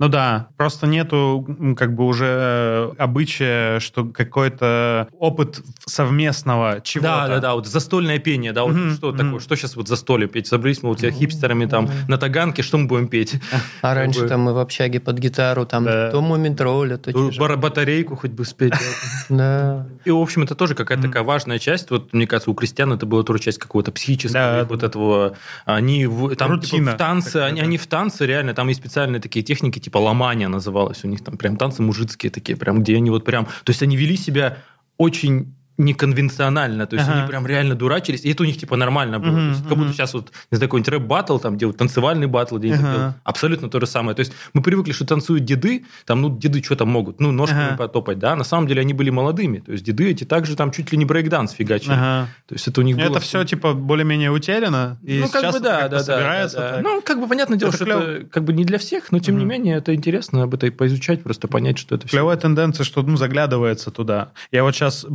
Ну да, просто нету как бы уже обычая, что какой-то опыт совместного чего-то. Да, да, да, вот застольное пение, да, вот Мгм, что мгм. такое, что сейчас вот застолье петь? Собрались мы вот тебя хипстерами там на Таганке, что мы будем петь? А раньше там мы в общаге под гитару, там Да. то мумитроля, то бар- Батарейку хоть бы спеть. да. И, в общем, это тоже какая-то такая важная часть. Вот, мне кажется, у крестьян это была тоже часть какого-то психического, вот этого... Они в, там, типа, в танце, они в танце реально, там есть специальные такие техники, типа ломания называлось у них, там прям танцы мужицкие такие, прям, где они вот прям... То есть они вели себя очень неконвенционально, то есть Ага. они прям реально дурачились, и это у них типа нормально было. Мгм, То есть как будто мгм. сейчас вот, не знаю, какой-нибудь рэп-баттл, там делают танцевальный баттл, где они Ага. делают абсолютно то же самое. То есть мы привыкли, что танцуют деды, там, ну, деды что-то могут, ну, ножками Ага. потопать, да, на самом деле они были молодыми, то есть деды эти также там чуть ли не брейкданс фигачили. Ага. То есть это у них было... Это все типа более-менее утеряно. И ну, как сейчас бы это да, да, да, собирается. да, да. так. Ну, как бы понятное дело, Это что клёво. это как бы не для всех, но тем не Мгм. менее это интересно об этой поизучать, просто понять, что это все. Клевая тенденция, что ну, заглядывается туда. Я вот сейчас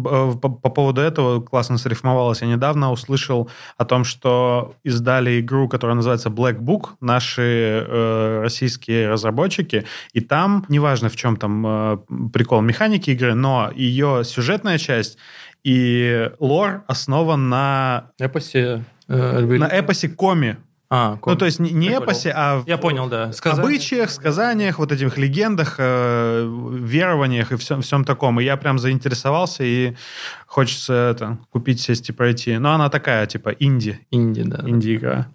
по, по поводу этого классно срифмовалось. Я недавно услышал о том, что издали игру, которая называется Black Book, наши э, российские разработчики, и там, неважно в чем там э, прикол механики игры, но ее сюжетная часть и лор основан на, Эпосе... э, на эпосе Коми. А, Ну, то есть не, не эпосе, а в- Я понял, да. в Сказание. обычаях, сказаниях, вот этих легендах, э, верованиях и всем, всем таком. И я прям заинтересовался, и хочется это, купить, сесть и пройти. Но она такая, типа, инди, Инди, да. инди-игра.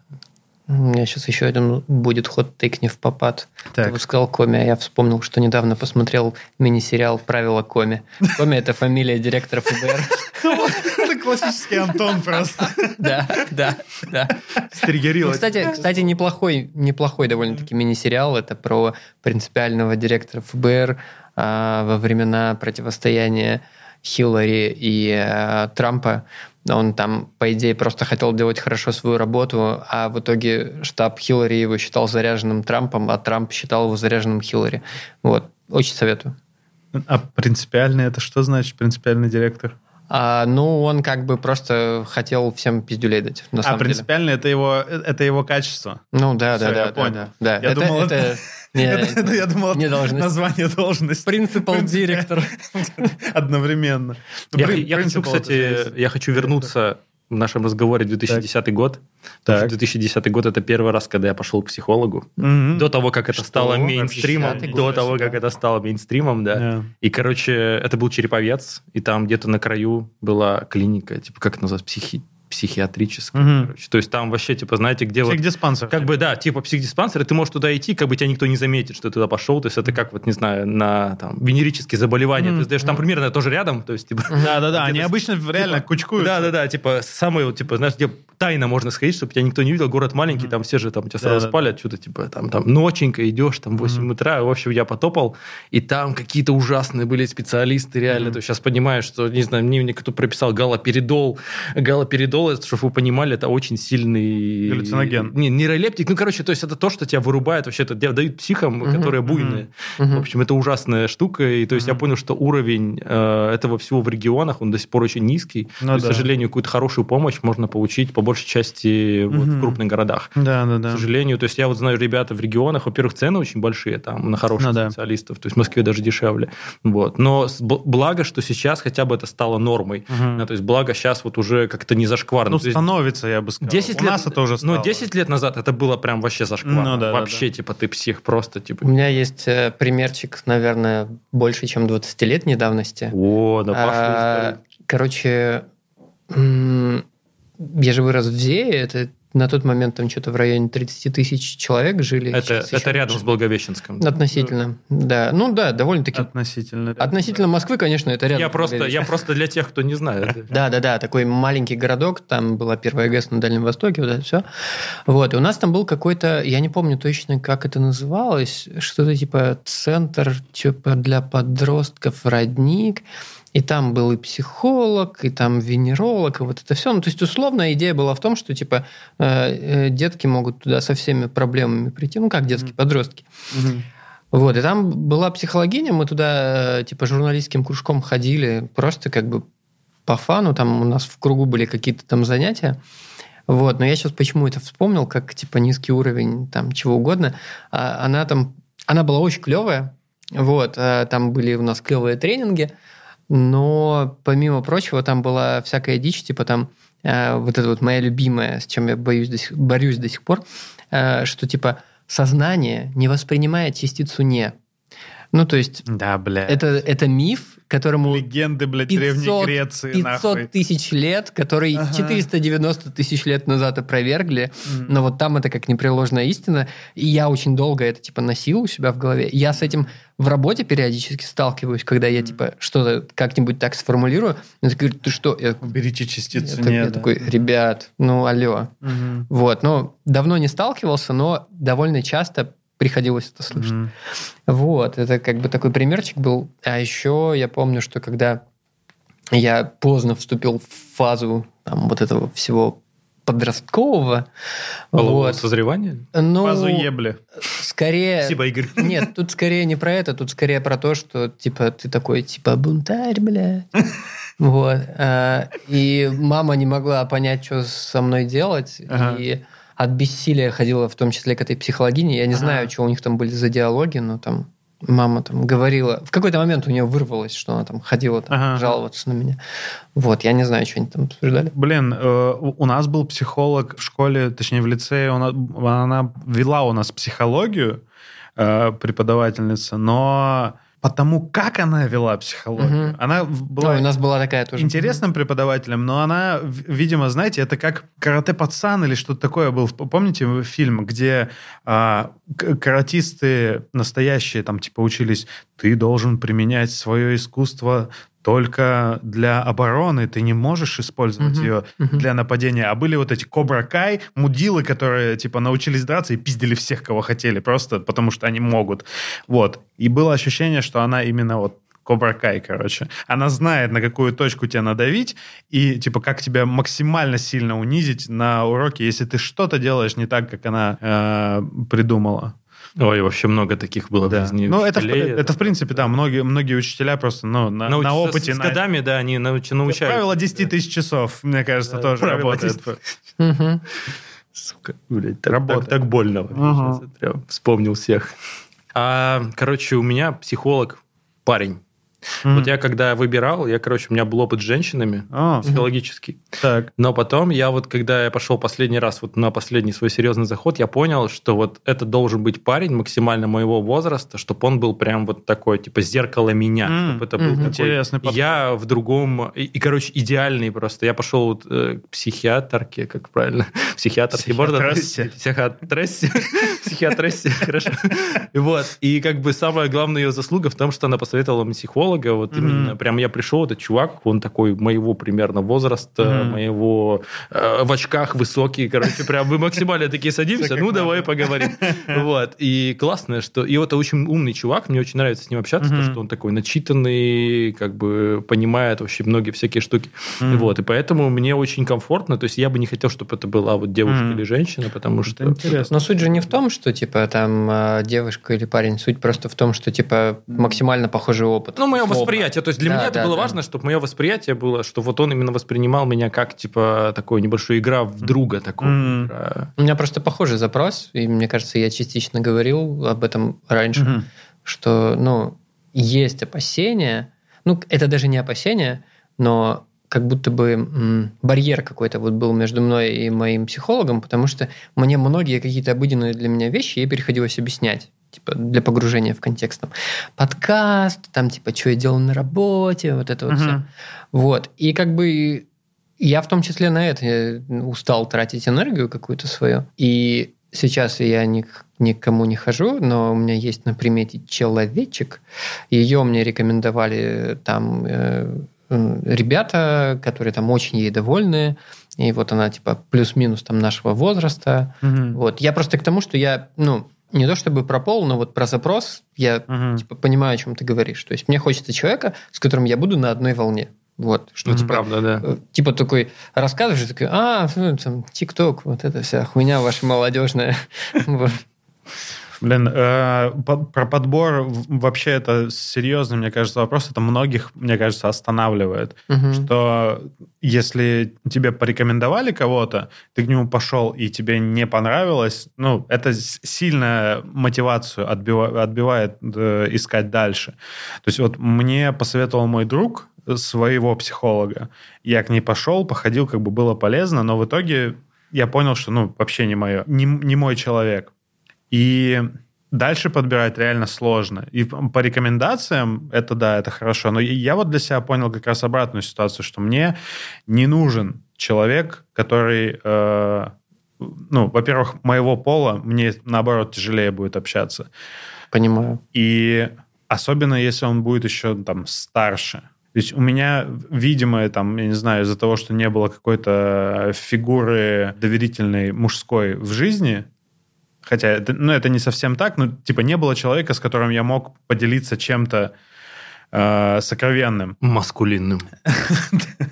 У меня сейчас еще один будет ход-тейк не в попад. Так. Ты сказал Коми, а я вспомнил, что недавно посмотрел мини-сериал «Правила Коми». Коми – это фамилия директора ФБР. Классический Антон просто. Да, да, да. Стригерил. Ну, кстати, кстати, неплохой, неплохой довольно-таки мини-сериал. Это про принципиального директора ФБР а, во времена противостояния Хиллари и а, Трампа. Он там, по идее, просто хотел делать хорошо свою работу, а в итоге штаб Хиллари его считал заряженным Трампом, а Трамп считал его заряженным Хиллари. Вот, очень советую. А принципиальный это что значит, принципиальный директор? А, ну, он как бы просто хотел всем пиздюлей дать, на А самом деле. это его, это его качество. Ну, да, Всё, да, я да, понял. да, да. Я это, думал, это- это- не, Это, это, я думал, не должность. название должности. Принципал директор. Одновременно. Я, хочу, кстати, я хочу вернуться в нашем разговоре в 2010 год. Потому Так. что 2010 год это первый раз, когда я пошел к психологу. Мгм. До того, как это Что? стало мейнстримом, 2010 до год, того, да. как это стало мейнстримом, да. Да. И, короче, это был Череповец, и там где-то на краю была клиника, типа, как это называется, психи... психиатрическое. Мгм. короче. То есть там вообще, типа, знаете, где вот... Психдиспансер. Как бы, да, типа психдиспансер, и ты можешь туда идти, как бы тебя никто не заметит, что ты туда пошел. То есть это как, вот, не знаю, на там, венерические заболевания. Мгм. Ты сдаешь там примерно тоже рядом. То есть, типа, Да-да-да, они обычно реально типа, кучкуют. Да, да, да, типа самые, вот, типа, знаешь, где тайно можно сходить, чтобы тебя никто не видел, город маленький, там все же там тебя сразу Да-да-да. спалят, что-то типа там, там ноченько идешь, там 8 утра, в общем, я потопал, и там какие-то ужасные были специалисты, реально, то сейчас понимаешь, что, не знаю, мне, мне кто прописал галоперидол, галоперидол, это, чтобы вы понимали, это очень сильный... Галлюциноген. Не, нейролептик, ну, короче, то есть это то, что тебя вырубает, вообще это дают психам, которые буйные. Мгм. В общем, это ужасная штука, и то есть я понял, что уровень э, этого всего в регионах, он до сих пор очень низкий. Ну То есть, да. к сожалению, какую-то хорошую помощь можно получить по большей части вот, в крупных городах. Да-да-да. К сожалению, то есть я вот знаю ребята в регионах, во-первых, цены очень большие там на хороших Ну да. специалистов, то есть в Москве даже дешевле. Вот. Но благо, что сейчас хотя бы это стало нормой. Мгм. Да, то есть благо сейчас вот уже как-то не зашкварно. Ну, есть становится, я бы сказал. 10 У лет, нас это уже стало. Ну, 10 лет назад это было прям вообще зашкварно. Ну да, да, вообще, типа, ты псих, просто, типа... У меня есть э, примерчик, наверное, больше, чем 20-летней давности. О, да, пошли А. Короче, я же вырос в Зее, это на тот момент там что-то в районе 30 тысяч человек жили. Это, это еще рядом с Благовещенском. Относительно, да. Ну да, довольно-таки. Относительно. Относительно Москвы, конечно, это рядом. Я просто, я просто для тех, кто не знает. Да, да, да, такой маленький городок, там была первая ГЭС на Дальнем Востоке, вот это все. Вот, и у нас там был какой-то, я не помню точно, как это называлось, что-то типа центр типа для подростков, родник, и там был и психолог, и там венеролог, и вот это все. Ну, то есть, условно, идея была в том, что, типа, э, э, детки могут туда со всеми проблемами прийти. Ну, как детские подростки. Мгм. Вот, и там была психологиня, мы туда, э, типа, журналистским кружком ходили, просто как бы по фану, там у нас в кругу были какие-то там занятия. Вот, но я сейчас почему это вспомнил, как, типа, низкий уровень, там, чего угодно. А Она там, она была очень клевая, вот, а там были у нас клевые тренинги, но, помимо прочего, там была всякая дичь, типа, там, э, вот это вот моя любимая, с чем я боюсь до сих, борюсь до сих пор, э, что, типа, сознание не воспринимает частицу «не». Ну, то есть, Да, бля. это, это миф, которому Легенды, блядь, Древней 500, Греции, 500 нахуй. тысяч лет, который Ага. 490 тысяч лет назад опровергли, Мгм. но вот там это как непреложная истина, и я очень долго это типа носил у себя в голове. Я с этим в работе периодически сталкиваюсь, когда я типа что-то как-нибудь так сформулирую, я такой, ты что? Я, Уберите я частицу так- «не», я да. такой, ребят, ну алло. Мгм. Вот, ну, давно не сталкивался, но довольно часто приходилось это слышать. Мгм. Вот, это как бы такой примерчик был. А еще я помню, что когда я поздно вступил в фазу там, вот этого всего подросткового, Полового вот, созревания? ну, Фазу ебли. скорее... Спасибо, Игорь. Нет, тут скорее не про это, тут скорее про то, что типа ты такой типа бунтарь, бля. Вот. а, И мама не могла понять, что со мной делать. Ага. И от бессилия ходила в том числе к этой психологине. Я не Ага. знаю, что у них там были за диалоги, но там мама там говорила... В какой-то момент у нее вырвалось, что она там ходила там, Ага. жаловаться на меня. Вот, я не знаю, что они там обсуждали. Блин, э, у нас был психолог в школе, точнее в лицее, она, она вела у нас психологию, э, преподавательница, но потому как она вела психологию, Мгм. она была Ну, у нас была такая тоже. интересным преподавателем, но она, видимо, знаете, это как карате-пацан или что-то такое был. Помните фильм, где а, каратисты настоящие там типа учились, ты должен применять свое искусство только для обороны, ты не можешь использовать ее для нападения. А были вот эти Кобра Кай, мудилы, которые типа научились драться и пиздили всех, кого хотели, просто потому что они могут. Вот. И было ощущение, что она именно вот Кобра Кай, короче. Она знает, на какую точку тебя надавить, и, типа, как тебя максимально сильно унизить на уроке, если ты что-то делаешь не так, как она э, придумала. Ой, вообще много таких было в Да. жизни Ну, это, в- это, в принципе, да, многие, многие учителя просто ну, на, Науч- на с- опыте... С, на- годами, да, они науч- научают. Правило 10 тысяч часов, мне кажется, Да, тоже работает. 10 Мгм. Сука, блядь, так, Работает. так- так больно. Сейчас я прям вспомнил всех. А, короче, у меня психолог парень. М. Вот я когда выбирал, я, короче, у меня был опыт с женщинами А, психологический. так. Но потом я вот, когда я пошел последний раз вот на последний свой серьезный заход, я понял, что вот это должен быть парень максимально моего возраста, чтобы он был прям вот такой, типа, зеркало меня. М, чтобы это был мгм. такой... Интересный подход. Я в другом... И, и, короче, идеальный просто. Я пошел вот, э, к психиатрке, как правильно? Психиатрке. Психиатрессе. Психиатрессе. Психиатрессе, хорошо. Вот. И как бы самая главная ее заслуга в том, что она посоветовала мне психолога. Вот Мгм. именно прям я пришел, этот чувак, он такой моего примерно возраста, Мгм. моего э, в очках высокий, короче, прям мы максимально такие садимся, ну давай поговорим. Вот. И классно, что... И это очень умный чувак, мне очень нравится с ним общаться, то, что он такой начитанный, как бы понимает вообще многие всякие штуки. Вот. И поэтому мне очень комфортно. То есть я бы не хотел, чтобы это была вот девушка или женщина, потому что... Интересно. Но суть же не в том, что типа там э, девушка или парень, суть просто в том, что типа максимально похожий опыт. Ну, мое условно. восприятие. То есть для Да, меня это да, было да. важно, чтобы мое восприятие было, что вот он именно воспринимал меня как, типа, такой небольшой игра в друга. Такой, игра. У меня просто похожий запрос, и мне кажется, я частично говорил об этом раньше, Мгм. что, ну, есть опасения, ну, это даже не опасения, но как будто бы барьер какой-то вот был между мной и моим психологом, потому что мне многие какие-то обыденные для меня вещи ей приходилось объяснять типа для погружения в контекст. Там, подкаст, там, типа, что я делал на работе, вот это вот все. Мгм. Вот. И как бы я в том числе на это э, устал тратить энергию какую-то свою. И сейчас я ни, никому не хожу, но у меня есть на примете человечек. Ее мне рекомендовали там э, м, ребята, которые там очень ей довольны. И вот она типа плюс-минус там нашего возраста. Мгм. Вот. Я просто к тому, что я, ну, не то чтобы про пол, но вот про запрос я Мгм. типа, понимаю, о чем ты говоришь. То есть мне хочется человека, с которым я буду на одной волне. Вот, что это типа, правда, да. э, типа такой рассказываешь, такой, а, ну, там, ТикТок, вот эта вся хуйня ваша молодежная. Блин, э, по- про подбор вообще это серьезный, мне кажется, вопрос. Это многих, мне кажется, останавливает. Мгм. Что если тебе порекомендовали кого-то, ты к нему пошел и тебе не понравилось, ну, это сильно мотивацию отбива- отбивает э, искать дальше. То есть вот мне посоветовал мой друг своего психолога. Я к ней пошел, походил, как бы было полезно, но в итоге я понял, что, ну, вообще не мое, не, не мой человек. И дальше подбирать реально сложно. И по рекомендациям это да, это хорошо. Но я вот для себя понял как раз обратную ситуацию, что мне не нужен человек, который, э, ну, во-первых, моего пола, мне наоборот тяжелее будет общаться. Понимаю. И особенно если он будет еще там старше. То есть у меня, видимо, там, я не знаю, из-за того, что не было какой-то фигуры доверительной мужской в жизни, хотя, ну, это не совсем так, но, типа, не было человека, с которым я мог поделиться чем-то э, сокровенным. Маскулинным.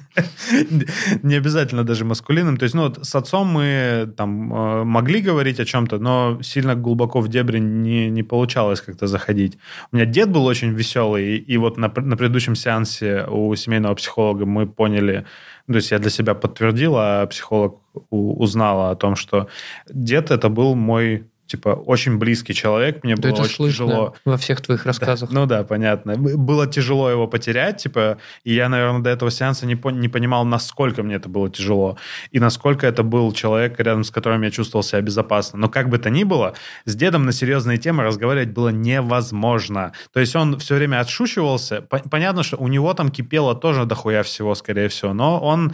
Не обязательно даже маскулинным. То есть, ну, вот с отцом мы там э, могли говорить о чем-то, но сильно глубоко в дебри не, не получалось как-то заходить. У меня дед был очень веселый, и, и вот на, на предыдущем сеансе у семейного психолога мы поняли, ну, то есть я для себя подтвердил, а психолог у- узнала о том, что дед это был мой типа очень близкий человек, мне Да было очень слышно тяжело. во всех твоих рассказах. Ну да, понятно. Было тяжело его потерять, типа, и я, наверное, до этого сеанса не, пон- не понимал, насколько мне это было тяжело, и насколько это был человек, рядом с которым я чувствовал себя безопасно. Но как бы то ни было, с дедом на серьезные темы разговаривать было невозможно. То есть он все время отшучивался. По- Понятно, что у него там кипело тоже дохуя всего, скорее всего, но он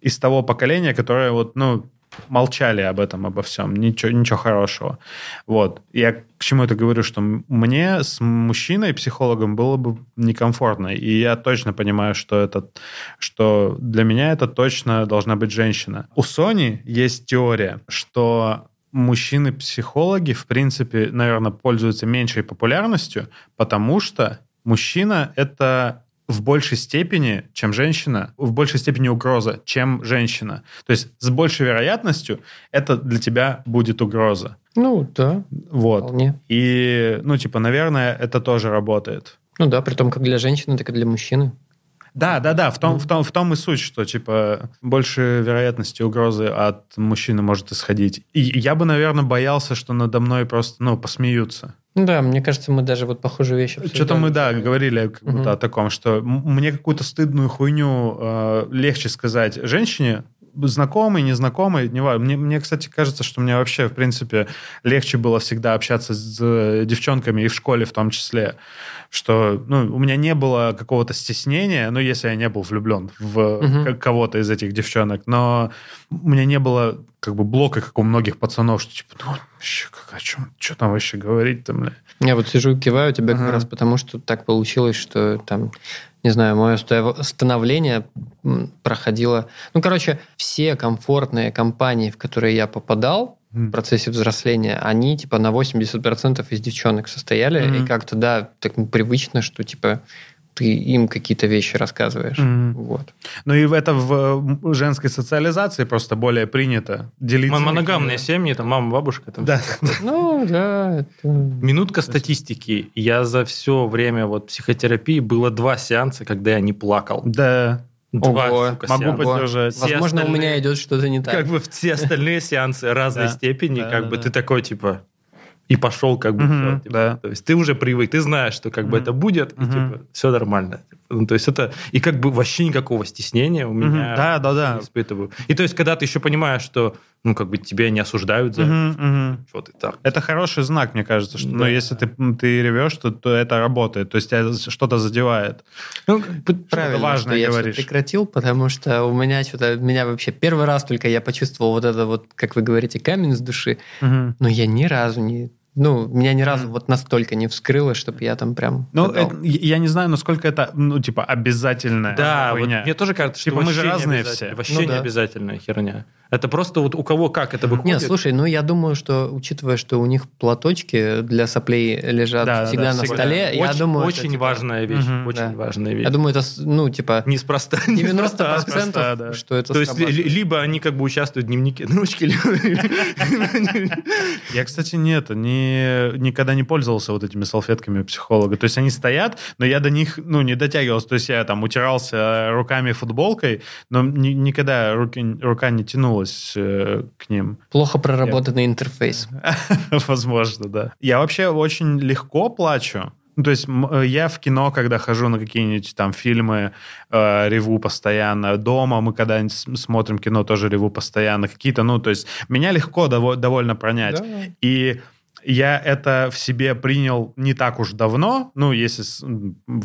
из того поколения, которое вот, ну, молчали об этом, обо всем. Ничего, ничего хорошего. Вот. Я к чему это говорю, что мне с мужчиной, психологом, было бы некомфортно. И я точно понимаю, что, это, что для меня это точно должна быть женщина. У Сони есть теория, что мужчины-психологи, в принципе, наверное, пользуются меньшей популярностью, потому что мужчина — это в большей степени, чем женщина, в большей степени угроза, чем женщина. То есть с большей вероятностью это для тебя будет угроза. Ну, да, Вот. вполне. И, ну, типа, наверное, это тоже работает. Ну да, при том, как для женщины, так и для мужчины. Да, да, да, в том, в том, в том и суть, что, типа, больше вероятности угрозы от мужчины может исходить. И я бы, наверное, боялся, что надо мной просто, ну, посмеются. Да, мне кажется, мы даже вот похожие вещи Что-то мы, да, говорили как будто Мгм. о таком, что мне какую-то стыдную хуйню э, легче сказать женщине, знакомый, незнакомый, не важно. Мне, мне, кстати, кажется, что мне вообще, в принципе, легче было всегда общаться с девчонками и в школе в том числе, что ну, у меня не было какого-то стеснения, ну, если я не был влюблен в к- кого-то из этих девчонок, но у меня не было как бы блока, как у многих пацанов, что типа, ну, вообще, как, о чем, что там вообще говорить-то, бля? Я вот сижу и киваю тебе как Ага. раз потому, что так получилось, что там, не знаю, мое ста- становление проходило... Ну, короче, все комфортные компании, в которые я попадал в процессе взросления, они типа на 80% из девчонок состояли, Мгм. и как-то, да, так привычно, что типа ты им какие-то вещи рассказываешь. Мгм. Вот. Ну и это в женской социализации просто более принято делиться. Моногамные семьи, там мама, бабушка. Там Да. Ну, да. Минутка статистики. Я за все время вот психотерапии было два сеанса, когда я не плакал. Да. Два, Ого. сука, Могу сеанса. поддержать. Все Возможно, у меня идет что-то не так. Как бы все остальные сеансы разной степени, как бы ты такой, типа, и пошел, как бы, типа. да. То есть ты уже привык, ты знаешь, что как бы это будет, и типа все нормально. Ну, то есть это и как бы вообще никакого стеснения у меня Да, да, да. не испытываю. И то есть когда ты еще понимаешь, что ну как бы тебя не осуждают за Мгм, мгм. что ты так. Это хороший знак, мне кажется, что ну, Да. если ты, ты ревешь, то, то это работает. То есть тебя что-то задевает. Ну, Правильно, важное что я говоришь. прекратил, потому что у меня что-то, меня вообще первый раз только я почувствовал вот это вот, как вы говорите, камень с души, Мгм. но я ни разу не, ну, меня ни разу вот настолько не вскрыло, чтобы я там прям... Ну, это- я не знаю, насколько это, ну, типа, обязательная Да, вот хуйня. мне тоже кажется, что Типа мы же не разные все. Вообще Ну не да. обязательная херня. Это просто вот у кого как это выходит. Нет, слушай, ну я думаю, что учитывая, что у них платочки для соплей лежат Да, да, всегда да, на всегда. столе, я очень, думаю, очень это, типа, важная вещь, Мгм, очень да. важная вещь. Я думаю, это, ну, типа, неспроста. 90% неспроста, да. что это То есть либо они как бы участвуют в дневнике ручки, либо... Я, кстати, нет, не, никогда не пользовался вот этими салфетками психолога. То есть они стоят, но я до них, ну, не дотягивался. То есть я там утирался руками футболкой, но ни- никогда руки, рука не тянулась э, к ним. Плохо проработанный интерфейс. Возможно, да. Я вообще очень легко плачу. Ну, то есть э, я в кино, когда хожу на какие-нибудь там фильмы, э, реву постоянно. Дома мы когда-нибудь смотрим кино, тоже реву постоянно. Какие-то, ну, то есть меня легко дово- довольно пронять. Да. И я это в себе принял не так уж давно, ну, если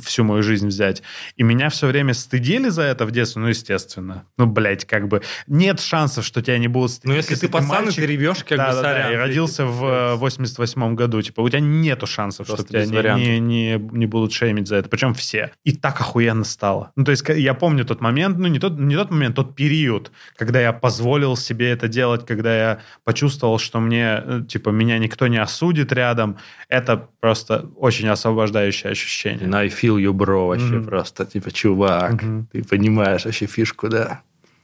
всю мою жизнь взять. И меня все время стыдили за это в детстве, ну, естественно. Ну, блядь, как бы нет шансов, что тебя не будут стыдить. Ну, если ты пацан, и мальчик, ты ревешь, как да, бы да, да, сорян. и родился в э, 88 году. Типа, у тебя нету шансов, Просто что тебя не, не, не, не будут шеймить за это. Причем все. И так охуенно стало. Ну, то есть, я помню тот момент, ну, не тот, не тот момент, тот период, когда я позволил себе это делать, когда я почувствовал, что мне, э, типа, меня никто не осудит рядом. Это просто очень освобождающее ощущение. I feel you, bro, вообще Мгм. просто, типа, чувак, Мгм. ты понимаешь вообще фишку, да.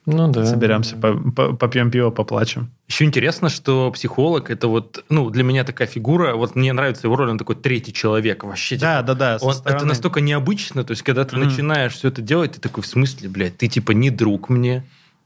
Ну да. Соберемся, по- по- попьем пиво, поплачем. Еще интересно, что психолог это вот, ну, для меня такая фигура, вот мне нравится его роль, он такой третий человек вообще. Да, типа, да, да. он- стороны. это настолько необычно, то есть, когда ты Мгм. начинаешь все это делать, ты такой, в смысле, блядь, ты типа не друг мне,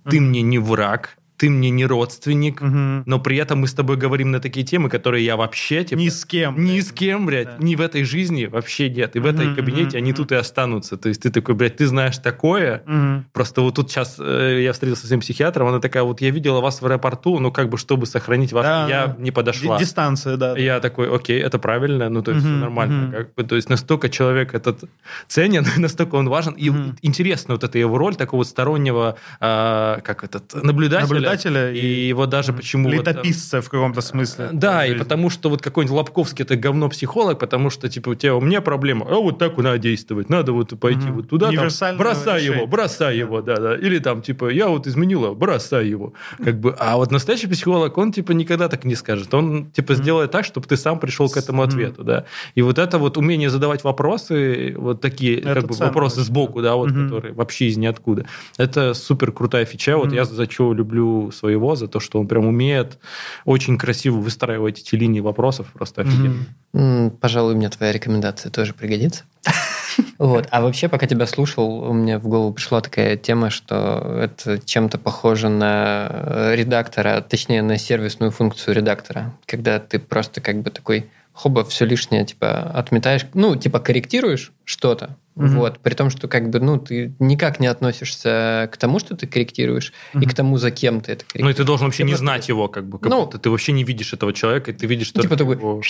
ты Мгм. мне не враг, ты мне не родственник, Мгм. но при этом мы с тобой говорим на такие темы, которые я вообще, типа, Ни с кем. ни с кем, блядь, Да. ни в этой жизни вообще нет. И в Мгм, этой кабинете мгм, они мгм. тут и останутся. То есть ты такой, блядь, ты знаешь такое, Мгм. Просто вот тут сейчас э, я встретился с своим психиатром, она такая, вот я видела вас в аэропорту, но как бы чтобы сохранить вас, Да, я да. не подошла. Ди- Дистанция, да. Я такой, окей, это правильно, ну то есть Мгм, всё нормально. мгм. Как бы, то есть настолько человек этот ценен, настолько он важен. И интересно вот эта его роль такого стороннего, а, как этот, наблюдателя. Наблюдателя И его даже почему... вот, Летописца в каком-то смысле. да, и потому что вот какой-нибудь Лобковский это говно-психолог, потому что, типа, у тебя у меня проблема, а вот так надо действовать, надо вот пойти Мгм. вот туда, там, бросай решения. его, бросай его, да-да. Или там, типа, я вот изменила, бросай его. Как бы, а вот настоящий психолог, он, типа, никогда так не скажет. Он, типа, сделает так, чтобы ты сам пришел к этому ответу, да. И вот это вот умение задавать вопросы, вот такие, Это как бы, вопросы сбоку, да, вот, Мгм. которые вообще из ниоткуда. Это супер крутая фича. Вот я за что люблю своего, за то, что он прям умеет очень красиво выстраивать эти линии вопросов. Просто офигенно. М, Пожалуй, мне твоя рекомендация тоже пригодится. Вот. А вообще, пока тебя слушал, у меня в голову пришла такая тема, что это чем-то похоже на редактора, точнее, на сервисную функцию редактора, когда ты просто как бы такой хоба, все лишнее, типа, отметаешь, ну, типа, корректируешь что-то, Мгм. вот, при том, что, как бы, ну, ты никак не относишься к тому, что ты корректируешь, и Мгм. к тому, за кем ты это Ну, и корректируешь. ты должен вообще Ты не просто- знать его, как бы. Как Ну, будто ты вообще не видишь этого человека, и ты видишь типа такой, его-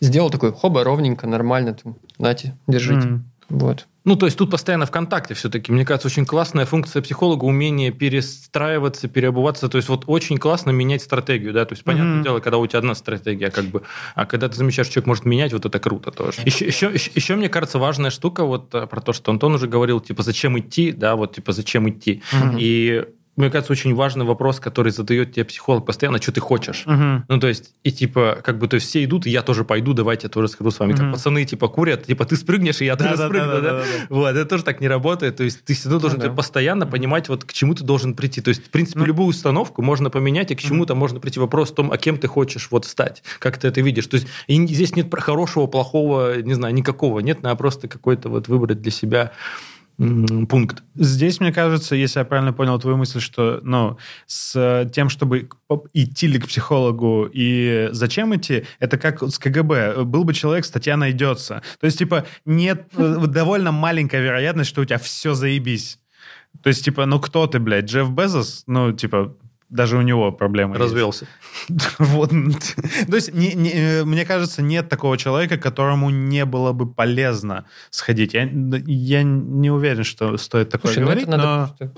Сделал такой, хоба, ровненько, нормально, там, нате, держите. Мгм. Вот. Ну, то есть тут постоянно в контакте все-таки. Мне кажется, очень классная функция психолога, умение перестраиваться, переобуваться. То есть вот очень классно менять стратегию, да. То есть, понятное Мгм. дело, когда у тебя одна стратегия, как бы, а когда ты замечаешь, что человек может менять, вот это круто тоже. Еще, еще, еще, еще, мне кажется, важная штука вот э, про то, что Антон уже говорил, типа, зачем идти, да, вот, типа, зачем идти. Мгм. И мне кажется, очень важный вопрос, который задает тебе психолог постоянно, что ты хочешь. Мгм. Ну, то есть, и типа, как бы, то есть все идут, и я тоже пойду, давайте я тоже схожу с вами. Как Мгм. пацаны, типа, курят, типа, ты спрыгнешь, и я тоже спрыгну, да? Вот, это тоже так не работает. То есть ты всегда должен типа, постоянно понимать, вот к чему ты должен прийти. То есть, в принципе, Ну. любую установку можно поменять, и к чему-то можно прийти. Вопрос в том, а кем ты хочешь вот стать, как ты это видишь. То есть и здесь нет хорошего, плохого, не знаю, никакого. Нет, надо просто какой-то вот выбрать для себя пункт. Здесь, мне кажется, если я правильно понял твою мысль, что ну, с э, тем, чтобы идти ли к психологу и зачем идти, это как с КГБ. Был бы человек, статья найдется. То есть, типа, нет, э, довольно маленькая вероятность, что у тебя все заебись. То есть, типа, ну кто ты, блядь, Джефф Безос? Ну, типа, даже у него проблемы. Развелся. Вот. То есть, не- не, э, мне кажется, нет такого человека, которому не было бы полезно сходить. Я, я не уверен, что стоит такое Слушай, ну говорить, это надо но... просто...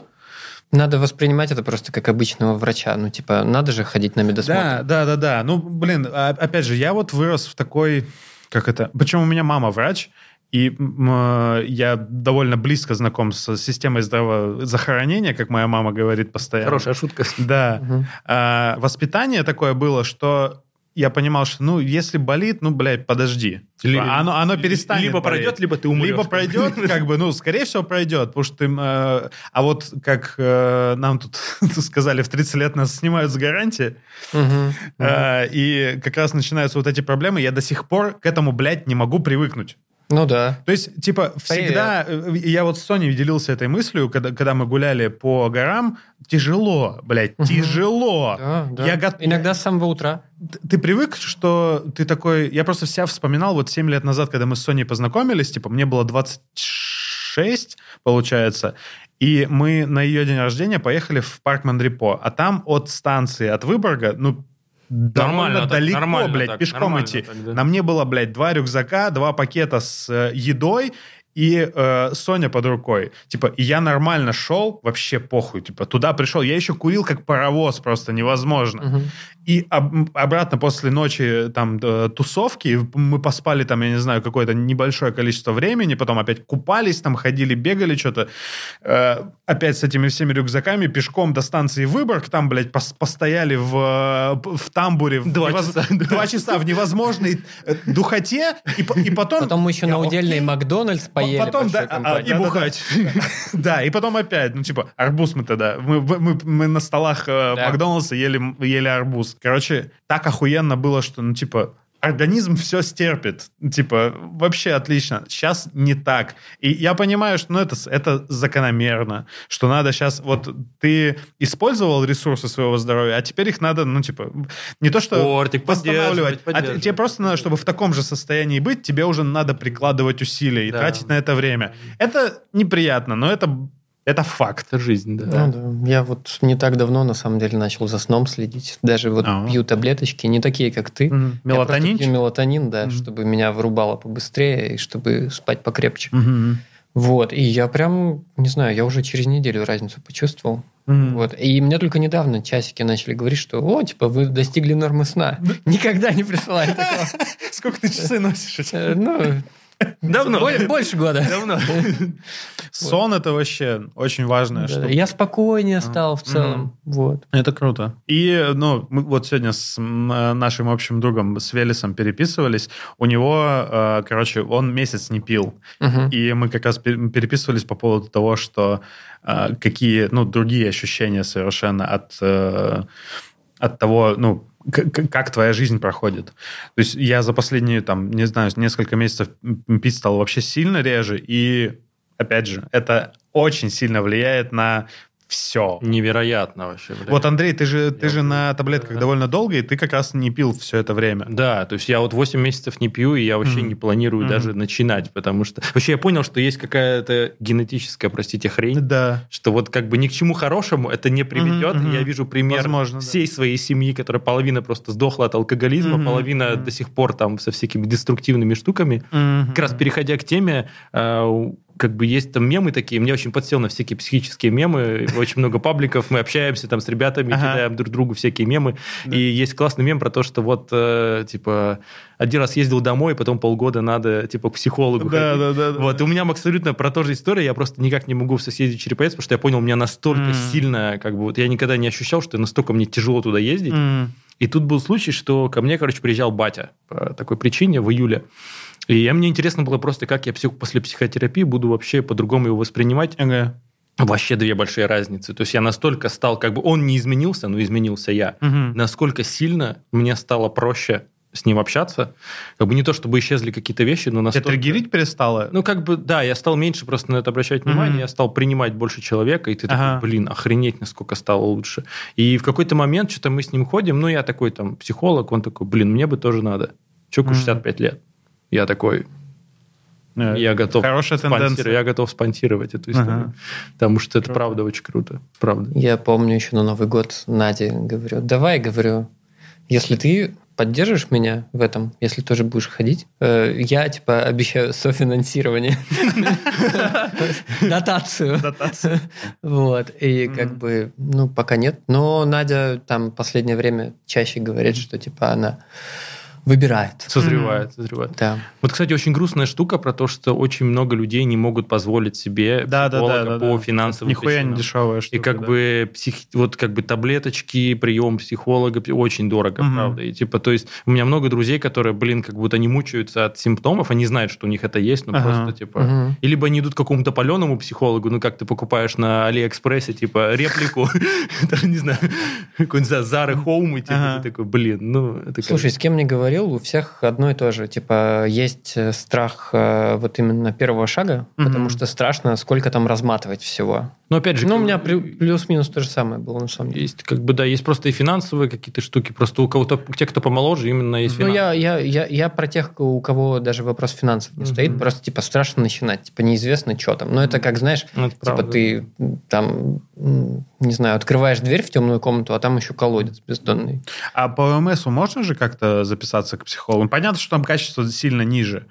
Надо воспринимать это просто как обычного врача. Ну, типа, надо же ходить на медосмотр. Да, да, да, да. Ну, блин, а- опять же, я вот вырос в такой... Как это? Причем у меня мама врач, и э, я довольно близко знаком с системой здравоохранения, как моя мама говорит постоянно. Хорошая шутка. Да. Мгм. А, воспитание такое было, что я понимал, что, ну, если болит, ну, блядь, подожди. Ли- оно, оно перестанет Либо болеть. пройдет, либо ты умрешь. Либо пройдет, как бы, ну, скорее всего, пройдет, потому что ты... э, а вот как э, нам тут сказали, в 30 лет нас снимают с гарантии, Мгм. э, и как раз начинаются вот эти проблемы, я до сих пор к этому, блядь, не могу привыкнуть. Ну да. То есть, типа, всегда... э, Я вот с Соней делился этой мыслью, когда, когда мы гуляли по горам, тяжело, блядь, Мгм. тяжело. Да, да. Я гот- Иногда с самого утра. Ты привык, что ты такой... Я просто вся вспоминал вот 7 лет назад, когда мы с Соней познакомились, типа, мне было 26, получается, и мы на ее день рождения поехали в парк Мандрипо, а там от станции, от Выборга, ну, довольно так, далеко, нормально блядь, так, пешком нормально идти. так, да. На мне было, блядь, два рюкзака, два пакета с э, едой и э, Соня под рукой. Типа, и я нормально шел, вообще похуй. Типа, туда пришел. Я еще курил как паровоз, просто невозможно. Мгм. И об- обратно после ночи там э, тусовки мы поспали там, я не знаю, какое-то небольшое количество времени, потом опять купались, там ходили, бегали что-то. Э, опять с этими всеми рюкзаками пешком до станции Выборг, там, блядь, пос- постояли в, в тамбуре. Два невоз- часа. Два часа в невозможной э, духоте, и, и потом... Потом мы еще на удельный. Макдональдс поели. Потом, да, а, и бухать. Да, и потом опять, ну, типа, арбуз мы тогда, мы, мы, мы на столах э, Да. Макдональдса ели, ели арбуз. Короче, так охуенно было, что, ну, типа, организм все стерпит. Типа, вообще отлично. Сейчас не так. И я понимаю, что ну, это, это закономерно, что надо сейчас... Вот ты использовал ресурсы своего здоровья, а теперь их надо, ну, типа, не то что Спортик, восстанавливать, а тебе просто надо, чтобы в таком же состоянии быть, тебе уже надо прикладывать усилия и Да. тратить на это время. Это неприятно, но это, это факт. Это жизнь, да. Ну да. Я вот не так давно, на самом деле, начал за сном следить. Даже вот А. пью таблеточки, не такие, как ты. Просто Мелатонин? пью мелатонин, да, Мгм. чтобы меня вырубало побыстрее и чтобы спать покрепче. Мгм. Вот. И я прям, не знаю, я уже через неделю разницу почувствовал. Мгм. Вот. И мне только недавно часики начали говорить, что, о, типа, вы достигли нормы сна. Никогда не присылали такого. Сколько ты часы носишь? Э, Ну, Давно. боль- больше года. Давно. Сон это вообще очень важная штука. Я спокойнее стал в целом. Вот. Это круто. И, ну, мы вот сегодня с нашим общим другом, с Велесом переписывались. У него, э, короче, он месяц не пил. И мы как раз пер- переписывались по поводу того, что э, какие, ну, другие ощущения совершенно от, э, от того, ну, как твоя жизнь проходит. То есть я за последние, там, не знаю, несколько месяцев пить стал вообще сильно реже, и, опять же, это очень сильно влияет на все. Невероятно вообще. блядь. Вот, Андрей, ты же, ты Я же на таблетках Да. довольно долго, и ты как раз не пил все это время. Да, то есть я вот 8 месяцев не пью, и я вообще Мгм. не планирую Мгм. даже начинать, потому что... Вообще я понял, что есть какая-то генетическая, простите, хрень, Да. что вот как бы ни к чему хорошему это не приведет. Мгм. Я вижу пример Возможно, да. всей своей семьи, которая половина просто сдохла от алкоголизма, Мгм, половина мгм. до сих пор там со всякими деструктивными штуками. Как раз переходя к теме, э, как бы есть там мемы такие, мне очень подсел на всякие психические мемы, очень много пабликов, мы общаемся там с ребятами, Ага. кидаем друг другу всякие мемы, и есть классный мем про то, что вот, э, типа, один раз ездил домой, потом полгода надо, типа, к психологу Да, ходить. да, да, да. Вот, и у меня абсолютно про то же история, я просто никак не могу в соседей Череповец, потому что я понял, у меня настолько М. сильно, как бы, вот я никогда не ощущал, что настолько мне тяжело туда ездить, М. и тут был случай, что ко мне, короче, приезжал батя по такой причине в июле. И мне интересно было просто, как я псих- после психотерапии буду вообще по-другому его воспринимать. Ага. Вообще две большие разницы. То есть я настолько стал, как бы он не изменился, но изменился я. Мгм. Насколько сильно мне стало проще с ним общаться. Как бы не то, чтобы исчезли какие-то вещи, но Тебя настолько... триггерить перестало? Ну, как бы, да, я стал меньше просто на это обращать внимание, Мгм. я стал принимать больше человека, и ты Ага. такой, блин, охренеть, насколько стало лучше. И в какой-то момент что-то мы с ним ходим, ну, я такой там психолог, он такой, блин, мне бы тоже надо. Чуваку Мгм. 65 лет. Я такой, Э, я готов Хорошая спонсировать, тенденция. я готов спонсировать эту историю. Ага. Потому что это Круто. правда очень круто. Правда. Я помню еще на Новый год Наде говорю, давай, говорю, если ты поддержишь меня в этом, если тоже будешь ходить, э, я, типа, обещаю софинансирование. Дотацию. Вот. И как бы, ну, пока нет. Но Надя там последнее время чаще говорит, что, типа, она выбирает. Созревает, созревает. Да. Вот, кстати, очень грустная штука про то, что очень много людей не могут позволить себе Да, да, психолога да, да, по да. финансовым Нихуя не причинам. дешевая штука. И как да. бы псих... вот как бы таблеточки, прием психолога очень дорого, Мгм. правда. И типа, то есть у меня много друзей, которые, блин, как будто они мучаются от симптомов, они знают, что у них это есть, но Ага. просто типа. Мгм. И либо они идут к какому-то паленому психологу, ну как ты покупаешь на Алиэкспрессе, типа реплику, даже не знаю, какой-нибудь за Зары Хоум, и типа ты такой, блин, ну Слушай, с кем не говорил, у всех одно и то же. Типа, есть э, страх э, вот именно первого шага, Мгм. потому что страшно, сколько там разматывать всего. Ну опять же, Ну, у меня плю- плюс-минус то же самое было, на самом деле. есть как бы да, есть просто и финансовые какие-то штуки, просто у кого-то, у тех, кто помоложе, именно есть Ну, финансовые. я, я, я, я про тех, у кого даже вопрос финансов не Мгм. стоит, просто, типа, страшно начинать, типа, неизвестно, что там. Но это как, знаешь, Ну, это типа, правда. ты там, не знаю, открываешь дверь в темную комнату, а там еще колодец бездонный. А по ОМСу можно же как-то записаться к психологу? Понятно, что там качество сильно ниже, Я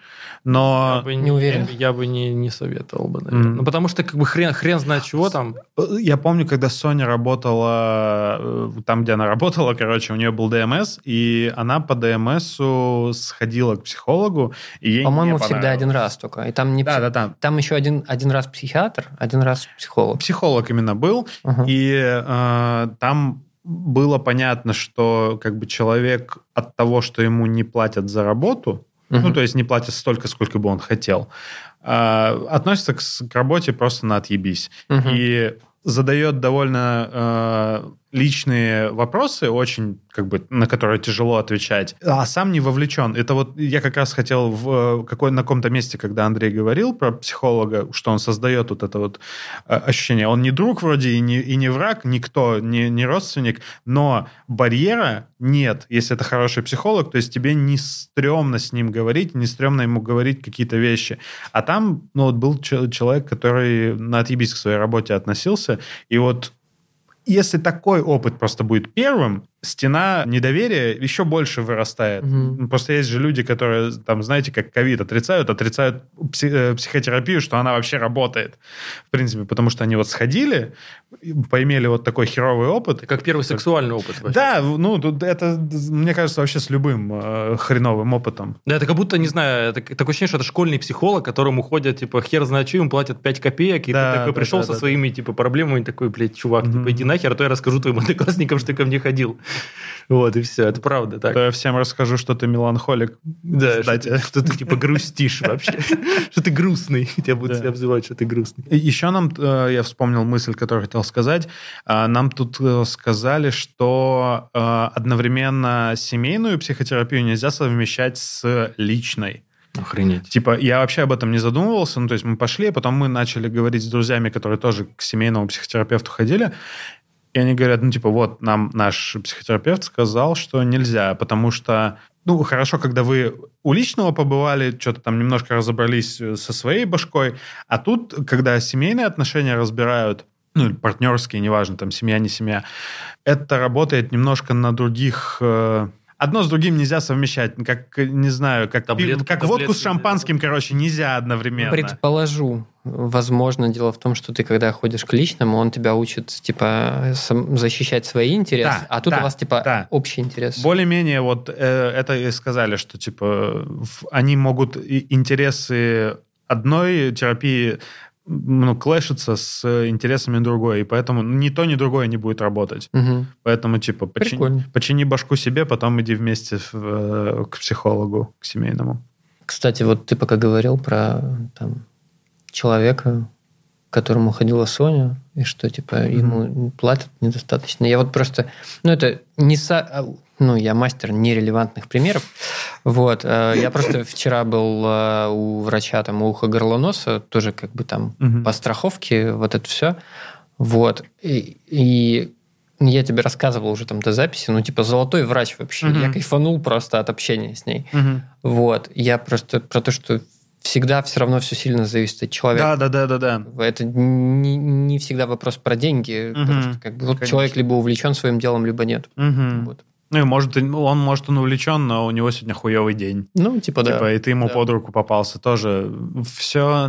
но... бы не уверен. Я бы не, не советовал бы, наверное. Мгм. Ну, потому что как бы хрен, хрен знает чего там. Я помню, когда Соня работала э, там, где она работала, короче, у нее был ДМС, и она по ДМСу сходила к психологу, и ей По-моему, всегда один раз только. И там не Да, пси- да, да. Там еще один, один раз психиатр, один раз психолог. Психолог именно был, Ага. и э, там было понятно, что как бы человек от того, что ему не платят за работу, ну, Мгм. то есть не платят столько, сколько бы он хотел, э, относится к, к работе просто на отъебись. Мгм. И задает довольно э, личные вопросы, очень как бы на которые тяжело отвечать, а сам не вовлечен. Это вот я как раз хотел в э, какой, на каком-то месте, когда Андрей говорил про психолога, что он создает вот это вот э, ощущение. Он не друг вроде и не, и не враг, никто, не, не родственник, но барьера нет, если это хороший психолог, то есть тебе не стрёмно с ним говорить, не стрёмно ему говорить какие-то вещи. А там, ну, вот был чел- человек, который на отъебись к своей работе относился, и вот если такой опыт просто будет первым, стена недоверия еще больше вырастает. Мгм. Просто есть же люди, которые, там, знаете, как ковид отрицают, отрицают пси- э, психотерапию, что она вообще работает. В принципе, потому что они вот сходили, и поимели вот такой херовый опыт. Как первый сексуальный опыт. вообще. Да, ну, тут это, мне кажется, вообще с любым э, хреновым опытом. Да, это как будто, не знаю, это, такое ощущение, что это школьный психолог, которому ходят, типа, хер знает что, ему платят 5 копеек, и Да, ты такой да, пришел да, со да, своими, типа, проблемами, такой, блядь, чувак, Мгм. типа, иди нахер, а то я расскажу твоим одноклассникам, что ты ко мне ходил. Вот, и все, это правда так. То я всем расскажу, что ты меланхолик. Да, Кстати. что ты, типа, грустишь вообще. Что ты грустный. Тебя будут обзывать, что ты грустный. Еще нам, э, я вспомнил мысль, которую хотел сказать, А, нам тут э, сказали, что э, одновременно семейную психотерапию нельзя совмещать с личной. Охренеть. Типа, я вообще об этом не задумывался. Ну, то есть мы пошли, а потом мы начали говорить с друзьями, которые тоже к семейному психотерапевту ходили. И они говорят, ну, типа, вот, нам наш психотерапевт сказал, что нельзя, потому что, ну, хорошо, когда вы у личного побывали, что-то там немножко разобрались э, со своей башкой, а тут, когда семейные отношения разбирают, ну, партнерские, неважно, там, семья, не семья, это работает немножко на других... э, Одно с другим нельзя совмещать. Как, не знаю, как, Таблет- пи- как таблетки водку с нельзя. шампанским, короче, нельзя одновременно. Предположу. Возможно, дело в том, что ты, когда ходишь к личному, он тебя учит, типа, защищать свои интересы, Да, а тут да, у вас, типа, да. общий интерес. Более-менее вот э, это и сказали, что типа в- они могут интересы одной терапии ну, клэшиться с интересами другой, и поэтому ни то, ни другое не будет работать. Мгм. Поэтому, типа, почини, почини башку себе, потом иди вместе в, э, к психологу, к семейному. Кстати, вот ты пока говорил про там, человека, к которому ходила Соня, и что, типа, ему платят недостаточно. Я вот просто... Ну, это не... Со... Ну, я мастер нерелевантных примеров. Вот. э, Я просто вчера был э, у врача там ухо горло носа, тоже как бы там Мгм. по страховке, вот это все. Вот. И, и я тебе рассказывал уже там до записи, ну, типа, золотой врач вообще. Мгм. Я кайфанул просто от общения с ней. Мгм. Вот. Я просто про то, что всегда все равно все сильно зависит от человека. Да, да, да, да, да. Это не, не всегда вопрос про деньги. потому Мгм. что, как бы, вот человек либо увлечен своим делом, либо нет. Мгм. Вот. Ну, и может, он, может, он увлечен, но у него сегодня хуевый день. Ну, типа, да. Типа, и ты ему Да. под руку попался тоже. Все...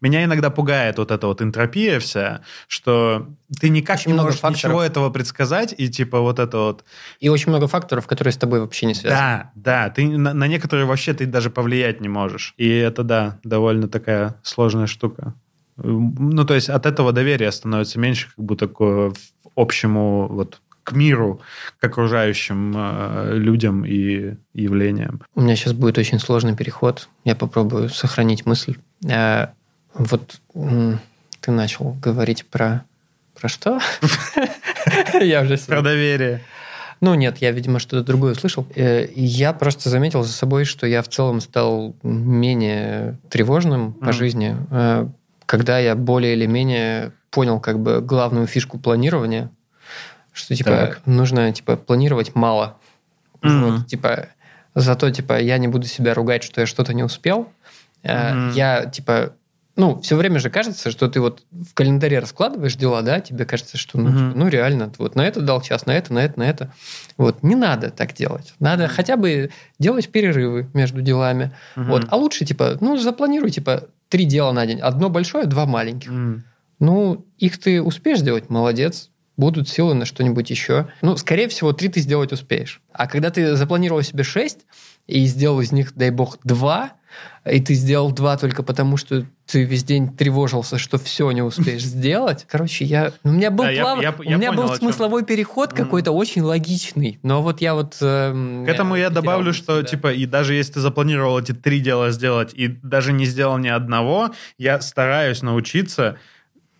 Меня иногда пугает вот эта вот энтропия вся, что ты никак Очень не много можешь факторов. ничего этого предсказать, и типа вот это вот... И очень много факторов, которые с тобой вообще не связаны. Да, да, ты на, на некоторые вообще ты даже повлиять не можешь. И это, да, довольно такая сложная штука. Ну, то есть от этого доверия становится меньше, как будто к общему вот к миру, к окружающим э, людям и явлениям. У меня сейчас будет очень сложный переход. Я попробую сохранить мысль. Э, Вот ты начал говорить про... Про что? Я уже Про доверие. Ну нет, я, видимо, что-то другое услышал. Э, Я просто заметил за собой, что я в целом стал менее тревожным по жизни, э, когда я более или менее понял как бы главную фишку планирования, что типа Так. нужно типа планировать мало. Мгм. Вот, типа зато типа я не буду себя ругать, что я что-то не успел. Мгм. Я типа ну, все время же кажется, что ты вот в календаре раскладываешь дела, да, тебе кажется, что ну, Мгм. типа, ну реально, вот на это дал час, на это, на это, на это. Вот, не надо так делать. Надо хотя бы делать перерывы между делами. Мгм. Вот, а лучше, типа, ну, запланируй, типа, три дела на день. Одно большое, два маленьких. М. Ну, их ты успеешь сделать, молодец. Будут силы на что-нибудь еще. Ну, скорее всего, три ты сделать успеешь. А когда ты запланировал себе шесть и сделал из них, дай бог, два, и ты сделал два только потому, что ты весь день тревожился, что все не успеешь сделать. Короче, я... У меня был, Да, я- плав- я- у я меня понял, был смысловой переход какой-то очень логичный. Но вот я вот... эм, К этому я добавлю, что, да. типа, и даже если ты запланировал эти три дела сделать, и даже не сделал ни одного, я стараюсь научиться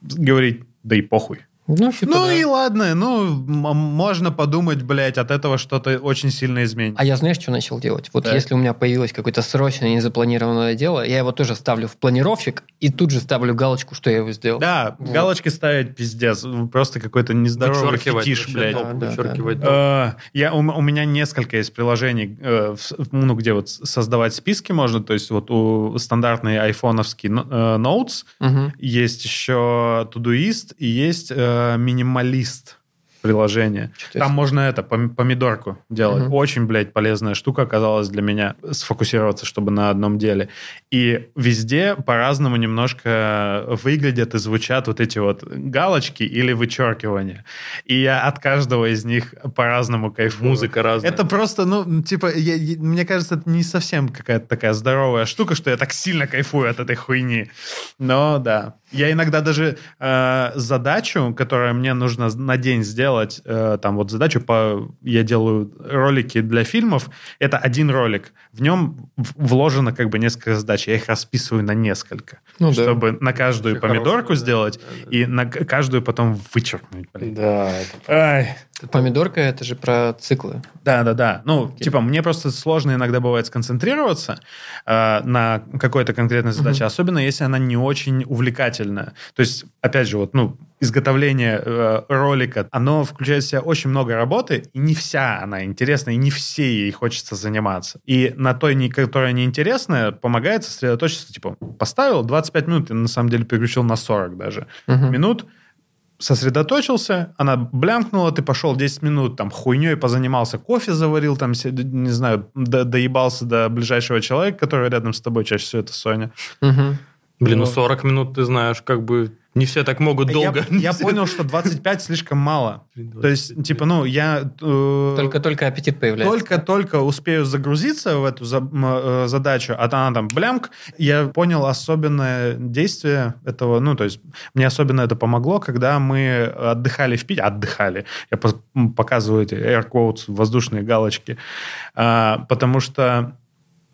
говорить, да и похуй. Ну, типа, ну да. и ладно, ну, можно подумать, блядь, от этого что-то очень сильно изменится. А я знаешь, что начал делать? Вот Так. если у меня появилось какое-то срочное незапланированное дело, я его тоже ставлю в планировщик и тут же ставлю галочку, что я его сделал. Да, Вот. галочки ставить пиздец. Просто какой-то нездоровый Вычеркивать фетиш, блядь. Да, да, вычеркивать да. Э, Я, у, у меня несколько есть приложений, э, в- ну, где вот создавать списки можно, то есть вот у стандартный айфоновский но- э, Notes, Мгм. есть еще Todoist и есть э, Minimalist приложение. Что Там можно это, пом- помидорку делать. Мгм. Очень, блядь, полезная штука оказалась для меня сфокусироваться, чтобы на одном деле. И везде по-разному немножко выглядят и звучат вот эти вот галочки или вычеркивания. И я от каждого из них по-разному кайфую. Музыка разная. Это просто, ну, типа, я- я- мне кажется, это не совсем какая-то такая здоровая штука, что я так сильно кайфую от этой хуйни. Но да. Я иногда даже э, задачу, которую мне нужно на день сделать, э, там вот задачу по... Я делаю ролики для фильмов, это один ролик. В нем вложено как бы несколько задач. Я их расписываю на несколько. Ну да. чтобы на каждую Вообще помидорку хорошая, да, сделать да, да. и на каждую потом вычеркнуть. блин. Да, это Ай. Помидорка это же про циклы. Да, да, да. Ну, типа, мне просто сложно иногда бывает сконцентрироваться э, на какой-то конкретной задаче, особенно если она не очень увлекательная. То есть, опять же, вот, ну, изготовление э, ролика, оно включает в себя очень много работы, и не вся она интересна, и не все ей хочется заниматься. И на той, которая неинтересная, помогает сосредоточиться, типа, поставил 25 минут, и на самом деле переключил на 40 даже Мгм. минут, сосредоточился, она блямкнула, ты пошел 10 минут, там, хуйней позанимался, кофе заварил, там, не знаю, до- доебался до ближайшего человека, который рядом с тобой, чаще всего это Соня. Мгм. Блин, ну Вот. 40 минут, ты знаешь, как бы не все так могут долго. Я, я понял, что 25 слишком мало. То есть, типа, ну, я... э, Только-только аппетит появляется. Только-только успею загрузиться в эту за- э, задачу, а она там блямк, я понял особенное действие этого, ну, то есть мне особенно это помогло, когда мы отдыхали в Питере, отдыхали, я м, показываю эти air quotes, воздушные галочки, А, потому что...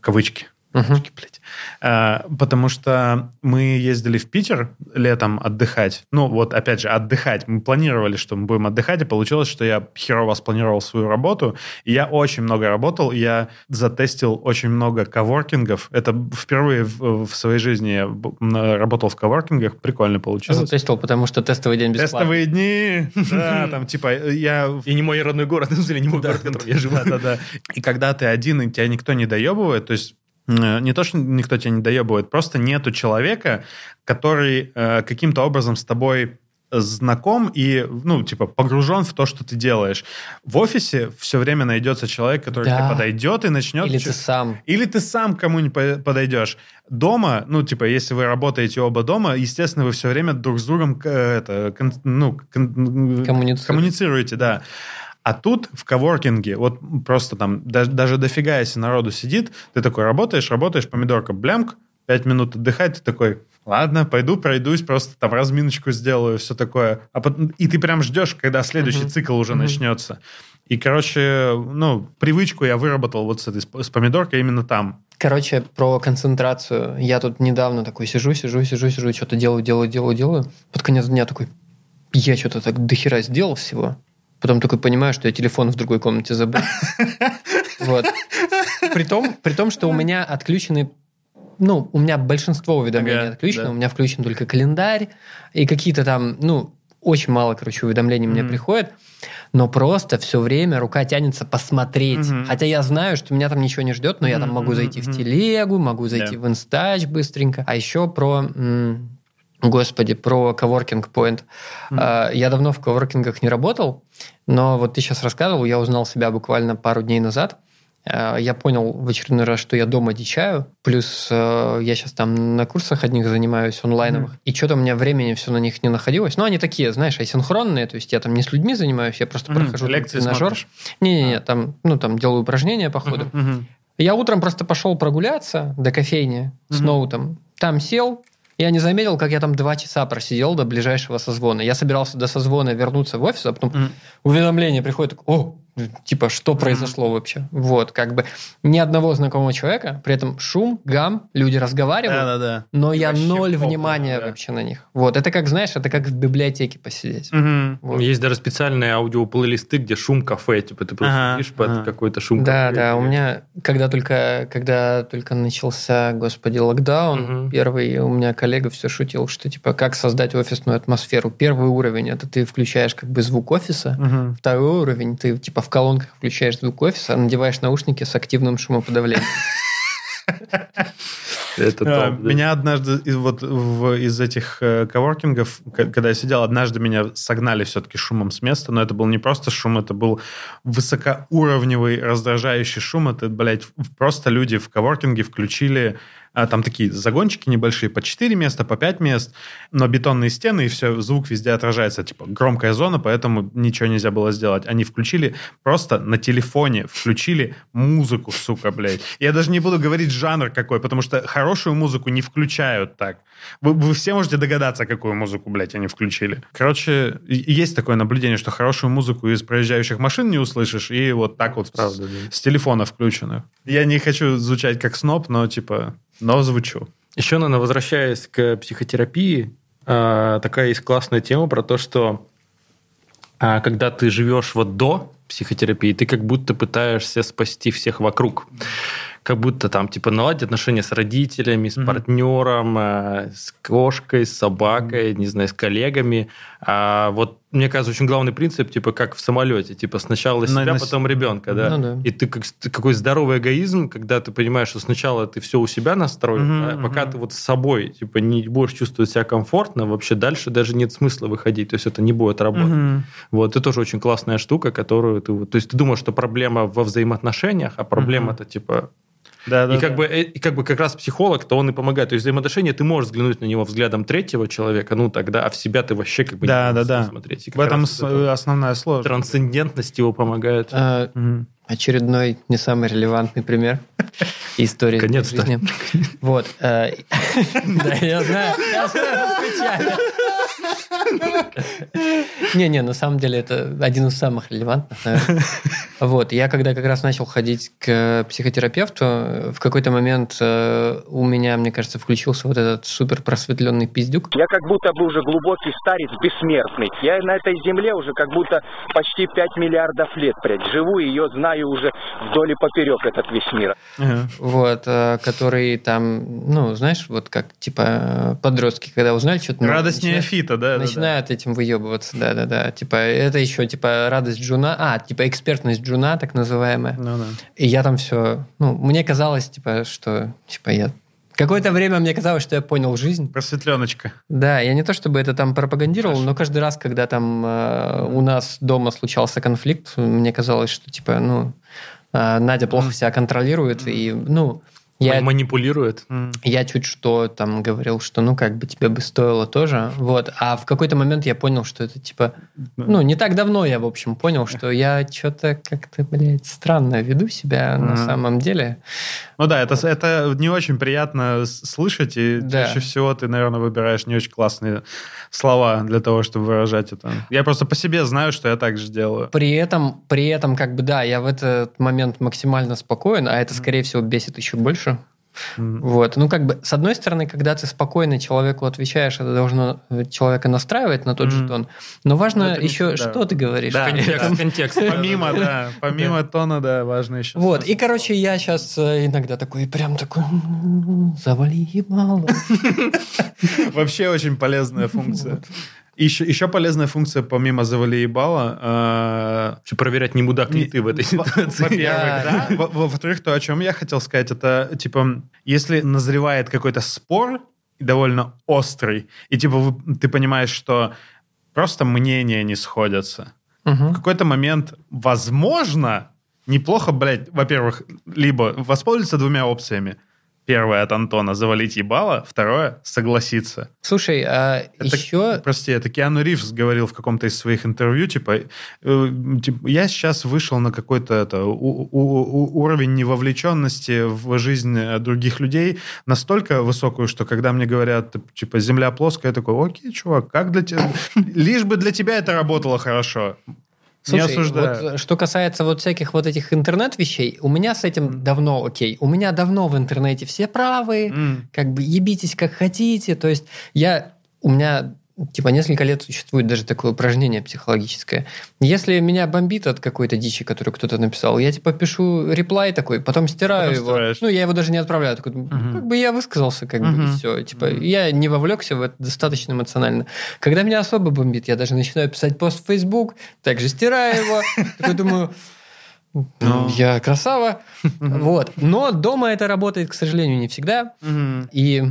Кавычки. Кавычки, блядь. А, потому что мы ездили в Питер летом отдыхать. Ну, вот, опять же, отдыхать. Мы планировали, что мы будем отдыхать, и получилось, что я херово спланировал свою работу. И я очень много работал, я затестил очень много коворкингов. Это впервые в, в своей жизни я работал в коворкингах. Прикольно получилось. Затестил, потому что тестовый день бесплатный. Тестовые дни. Да, там, типа, я И не мой родной город, деле, не мой город, в котором я живу. да, да, да. И когда ты один, и тебя никто не доебывает, то есть не то, что никто тебя не доебывает, просто нету человека, который э, каким-то образом с тобой знаком и, ну, типа, погружен в то, что ты делаешь. В офисе все время найдется человек, который Да. тебе подойдет и начнет... Или ты сам. или ты сам кому-нибудь по- подойдешь. Дома, ну, типа, если вы работаете оба дома, естественно, вы все время друг с другом э, это, кон- ну, кон- Коммуницируете. коммуницируете, да. А тут в коворкинге, вот просто там даже, даже дофига, если народу сидит, ты такой работаешь, работаешь, помидорка, блямк, пять минут отдыхать, ты такой, ладно, пойду пройдусь, просто там разминочку сделаю, все такое. А потом, и ты прям ждешь, когда следующий Мгм. цикл уже Мгм. начнется. И, короче, ну, привычку я выработал вот с этой, с помидоркой именно там. Короче, про концентрацию. Я тут недавно такой сижу, сижу, сижу, сижу, что-то делаю, делаю, делаю, делаю. Под конец дня такой, я что-то так дохера сделал всего. Потом такой понимаю, что я телефон в другой комнате забыл. Вот. При том, при том, что у меня отключены ну, у меня большинство уведомлений Ага, отключено, да. у меня включен только календарь и какие-то там, ну, очень мало, короче, уведомлений мне Мгм. приходит, но просто все время рука тянется посмотреть. Мгм. Хотя я знаю, что меня там ничего не ждет, но я там Мгм, могу зайти в мгм. телегу, могу зайти Да. в инстач быстренько. А еще про... м, Господи, про коворкинг point. Мгм. А, Я давно в коворкингах не работал, но вот ты сейчас рассказывал, я узнал себя буквально пару дней назад. А, Я понял в очередной раз, что я дома дичаю. Плюс э, я сейчас там на курсах одних занимаюсь онлайновых. И что-то у меня времени все на них не находилось. Но они такие, знаешь, асинхронные. То есть я там не с людьми занимаюсь, я просто Мгм. прохожу Лекции тренажер. Не-не-не, там, ну, там делаю упражнения по ходу. Мгм. Я утром просто пошел прогуляться до кофейни с Мгм. ноутом. Там сел, я не заметил, как я там два часа просидел до ближайшего созвона. Я собирался до созвона вернуться в офис, а потом Мгм. уведомление приходит, о, типа, что произошло вообще? Вот, как бы ни одного знакомого человека, при этом шум, гам, люди разговаривают, Да-да-да. но я Вообще ноль похуй, внимания да. вообще на них. Вот, это как, знаешь, это как в библиотеке посидеть. Мгм. Вот. Есть даже специальные аудиоплейлисты, где шум кафе, типа ты просто Ага, сидишь под ага. какой-то шум Да, кафе. да, у меня, когда только, когда только начался, господи, локдаун Мгм. первый, у меня коллега все шутил, что типа как создать офисную атмосферу. Первый уровень это ты включаешь как бы звук офиса, Мгм. второй уровень ты типа в колонках включаешь звук офиса, надеваешь наушники с активным шумоподавлением. Это А, топ, да. Меня однажды из, вот, в- из этих э, коворкингов, к- когда я сидел, однажды меня согнали все-таки шумом с места, но это был не просто шум, это был высокоуровневый раздражающий шум. Это, блядь, просто люди в коворкинге включили а, там такие загончики небольшие, по 4 места, по 5 мест, но бетонные стены, и все, звук везде отражается. Типа громкая зона, поэтому ничего нельзя было сделать. Они включили просто на телефоне, включили музыку, сука, блядь. Я даже не буду говорить жанр какой, потому что хорошую музыку не включают так. Вы, вы все можете догадаться, какую музыку, блядь, они включили. Короче, есть такое наблюдение, что хорошую музыку из проезжающих машин не услышишь, и вот так вот Правда, да. с, с телефона включенных. Я не хочу звучать как сноб, но типа, но звучу. Еще, наверное, возвращаясь к психотерапии, а, такая есть классная тема про то, что А когда ты живешь вот до психотерапии, ты как будто пытаешься спасти всех вокруг как будто там типа наладить отношения с родителями, с mm-hmm. партнером, э, с кошкой, с собакой, mm-hmm. не знаю, с коллегами. А вот мне кажется, очень главный принцип, типа как в самолете, типа сначала себя, на, потом ребенка, да? Ну, да. И ты как какой здоровый эгоизм, когда ты понимаешь, что сначала ты все у себя настроил, mm-hmm, а пока mm-hmm. ты вот с собой, типа не будешь чувствовать себя комфортно, вообще дальше даже нет смысла выходить, то есть это не будет работать. Mm-hmm. Вот это тоже очень классная штука, которую ты, то есть ты думаешь, что проблема во взаимоотношениях, а проблема это mm-hmm. типа да, да, и, как да. бы, э, и как бы как раз психолог, то он и помогает. То есть взаимоотношения, ты можешь взглянуть на него взглядом третьего человека, ну тогда, а в себя ты вообще как бы да, не да, да. смотреть. в этом с, основная сложность. Трансцендентность его помогает. А, угу. Очередной не самый релевантный пример истории Конец-то. Вот. Э, да, я знаю. Я знаю. Не-не, на самом деле это один из самых релевантных, наверное. Вот, я когда как раз начал ходить к психотерапевту, в какой-то момент э, у меня, мне кажется, включился вот этот супер просветленный пиздюк. Я как будто бы уже глубокий старец, бессмертный. Я на этой земле уже как будто почти 5 миллиардов лет, блядь, живу, и ее знаю уже вдоль и поперек этот весь мир. Вот, э, который там, ну, знаешь, вот как, типа, подростки, когда узнали что-то... Радость неофита, да, начинают этим выебываться, да-да-да. Типа, это еще, типа, радость джуна, а, типа, экспертность джуна, так называемая. Ну, да. И я там все, ну, мне казалось, типа, что, типа, я Какое-то время мне казалось, что я понял жизнь. Просветленочка. Да, я не то чтобы это там пропагандировал, Хорошо. но каждый раз, когда там э, у нас дома случался конфликт, мне казалось, что типа, ну, э, Надя плохо себя контролирует, и, ну, я, манипулирует. Я чуть что там говорил, что ну как бы тебе бы стоило тоже. Вот. А в какой-то момент я понял, что это типа... Ну, не так давно я, в общем, понял, что я что-то как-то, блядь, странно веду себя mm-hmm. на самом деле. Ну да, это, это не очень приятно слышать, и да. чаще всего ты, наверное, выбираешь не очень классные слова для того, чтобы выражать это. Я просто по себе знаю, что я так же делаю. При этом, при этом, как бы, да, я в этот момент максимально спокоен, а это, скорее всего, бесит еще больше. Mm. Вот. Ну, как бы, с одной стороны, когда ты спокойно человеку отвечаешь, это должно э, человека настраивать на тот mm. же тон. Но важно Но еще, да. что ты говоришь. Да, контекст. контекст. Помимо, да, помимо тона, да, важно еще. Вот. И, короче, я сейчас э, иногда такой, прям такой, завали ебало. Вообще очень полезная функция. Еще, еще полезная функция, помимо завали ебала... Э, проверять, не мудак ли ты в этой ситуации. Во-первых, да. Во-вторых, то, о чем я хотел сказать, это, типа, если назревает какой-то спор, довольно острый, и, типа, ты понимаешь, что просто мнения не сходятся. В какой-то момент, возможно, неплохо, блядь, во-первых, либо воспользоваться двумя опциями – Первое от Антона завалить ебало, второе согласиться. Слушай, а это, еще... Прости, это Киану Ривз говорил в каком-то из своих интервью, типа, э, типа я сейчас вышел на какой-то это, у, у, у, уровень невовлеченности в жизнь других людей настолько высокую, что когда мне говорят, типа, земля плоская, я такой, окей, чувак, как для тебя... Лишь бы для тебя это работало хорошо. Слушай, не осуждаю. Вот, что касается вот всяких вот этих интернет-вещей, у меня с этим mm. давно окей. У меня давно в интернете все правы, mm. как бы ебитесь как хотите. То есть я... У меня типа несколько лет существует даже такое упражнение психологическое. Если меня бомбит от какой-то дичи, которую кто-то написал, я типа пишу реплай такой, потом стираю потом его. Стираешь. Ну, я его даже не отправляю. Такой, угу. как бы я высказался, как угу. бы, и все. Типа, угу. я не вовлекся в это достаточно эмоционально. Когда меня особо бомбит, я даже начинаю писать пост в Facebook, также стираю его. Такой думаю, ну. Я красава. Вот. Но дома это работает, к сожалению, не всегда. И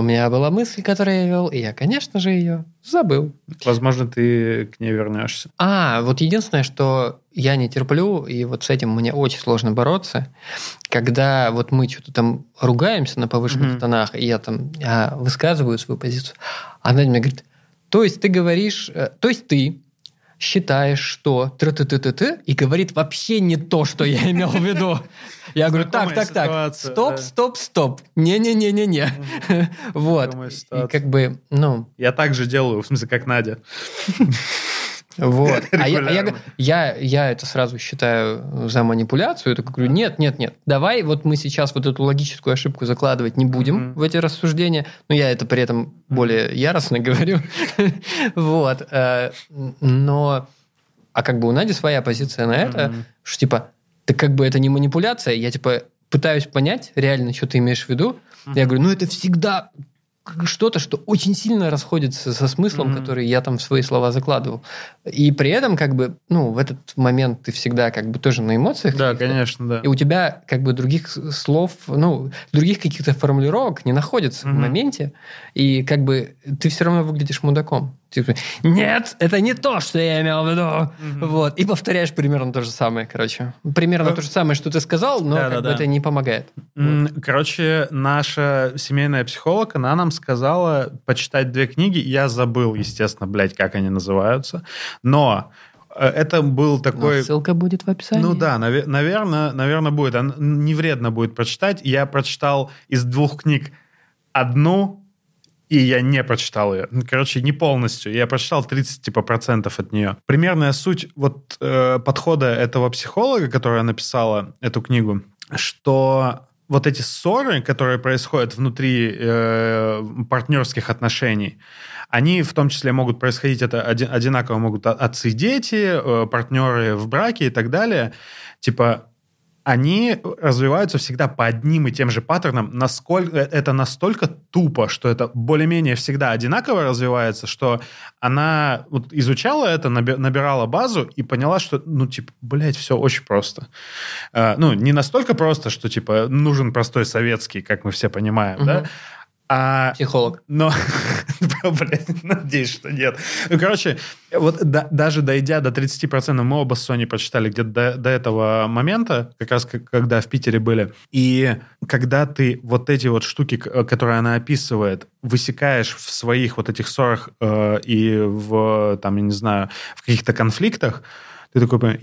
у меня была мысль, которую я вел, и я, конечно же, ее забыл. Возможно, ты к ней вернешься. А, вот единственное, что я не терплю, и вот с этим мне очень сложно бороться, когда вот мы что-то там ругаемся на повышенных mm-hmm. тонах, и я там я высказываю свою позицию, а она мне говорит, то есть ты говоришь, э, то есть ты считаешь, что ты ты ты ты ты и говорит вообще не то, что я имел в виду. Я говорю, так, так, так, стоп, стоп, стоп, не-не-не-не-не. Вот. И как бы, ну... Я так же делаю, в смысле, как Надя. Вот. А я, а я, я, я это сразу считаю за манипуляцию. Я говорю, нет, нет, нет, давай вот мы сейчас вот эту логическую ошибку закладывать не будем mm-hmm. в эти рассуждения. Но я это при этом более яростно говорю. вот. Э, но А как бы у Нади своя позиция на это, Мгм. что типа, ты как бы это не манипуляция, я типа пытаюсь понять реально, что ты имеешь в виду. Я говорю, ну это всегда что-то, что очень сильно расходится со смыслом, Мгм. который я там в свои слова закладывал. И при этом, как бы, ну, в этот момент ты всегда как бы тоже на эмоциях. Да, конечно, да. И у тебя как бы других слов, ну, других каких-то формулировок не находится в Мгм. моменте, и как бы ты все равно выглядишь мудаком. Типа, нет, это не то, что я имел в виду. Мгм. Вот. И повторяешь примерно то же самое, короче. Примерно Э, то же самое, что ты сказал, но как бы это не помогает. М, Короче, наша семейная психолог, она нам сказала почитать две книги. Я забыл, естественно, блядь, как они называются. Но э, это был Но такой... ссылка будет в описании. Ну да, наверное, наверное, будет. Не вредно будет прочитать. Я прочитал из двух книг одну, и я не прочитал ее. Ну, Короче, не полностью. Я прочитал 30 типа, процентов от нее. Примерная суть вот э, подхода этого психолога, которая написала эту книгу, что вот эти ссоры, которые происходят внутри э, партнерских отношений, они в том числе могут происходить, это оди- одинаково могут отцы и дети, э, партнеры в браке и так далее. Типа, они развиваются всегда по одним и тем же паттернам. Насколько, э, это настолько тупо, что это более-менее всегда одинаково развивается, что она вот изучала это, наби- набирала базу и поняла, что, ну, типа, блядь, все очень просто. Э, ну, не настолько просто, что, типа, нужен простой советский, как мы все понимаем, да? А Психолог. но, блядь, надеюсь, что нет. Ну, короче, вот да- даже дойдя до 30%, мы оба с Соней прочитали где-то до, до этого момента, как раз как- когда в Питере были. И когда ты вот эти вот штуки, которые она описывает, высекаешь в своих вот этих ссорах э, и в, там, я не знаю, в каких-то конфликтах, ты такой понимаешь,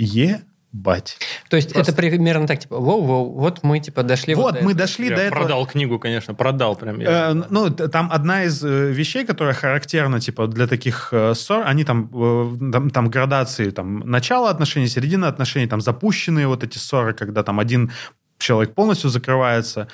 ебать. То есть Просто- это примерно так, типа, воу-воу, вот мы типа дошли Вот, до мы этого. дошли Я до этого. продал книгу, конечно, продал прям. я. Э, ну, там одна из э, вещей, которая характерна, типа, для таких э, ссор, они там, э, там, там градации, там, начало отношений, середина отношений, там, запущенные вот эти ссоры, когда там один человек полностью закрывается,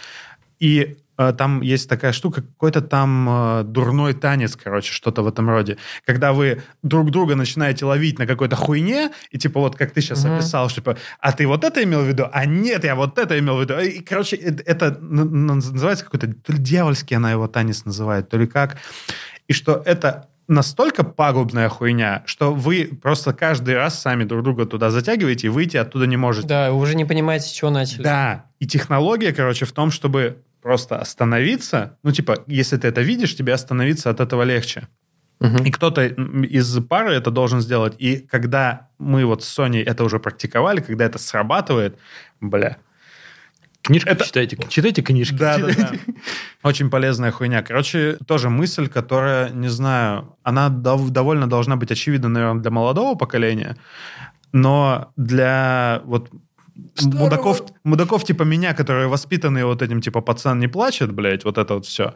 и там есть такая штука, какой-то там э, дурной танец, короче, что-то в этом роде. Когда вы друг друга начинаете ловить на какой-то хуйне, и типа вот как ты сейчас Мгм. описал, что типа, а ты вот это имел в виду, а нет, я вот это имел в виду. И, короче, э- это называется какой-то, то ли дьявольский она его танец называет, то ли как. И что это настолько пагубная хуйня, что вы просто каждый раз сами друг друга туда затягиваете и выйти оттуда не можете. Да, вы уже не понимаете, с чего начали. Да, и технология, короче, в том, чтобы просто остановиться. Ну, типа, если ты это видишь, тебе остановиться от этого легче. Мгм. И кто-то из пары это должен сделать. И когда мы вот с Соней это уже практиковали, когда это срабатывает, бля. Книжки это- читайте, читайте книжки. Да, да, да. Очень полезная хуйня. Короче, тоже мысль, которая, не знаю, она дов- довольно должна быть очевидна, наверное, для молодого поколения, но для вот мудаков, мудаков типа меня, которые воспитанные вот этим, типа, пацан не плачет, блядь, вот это вот все,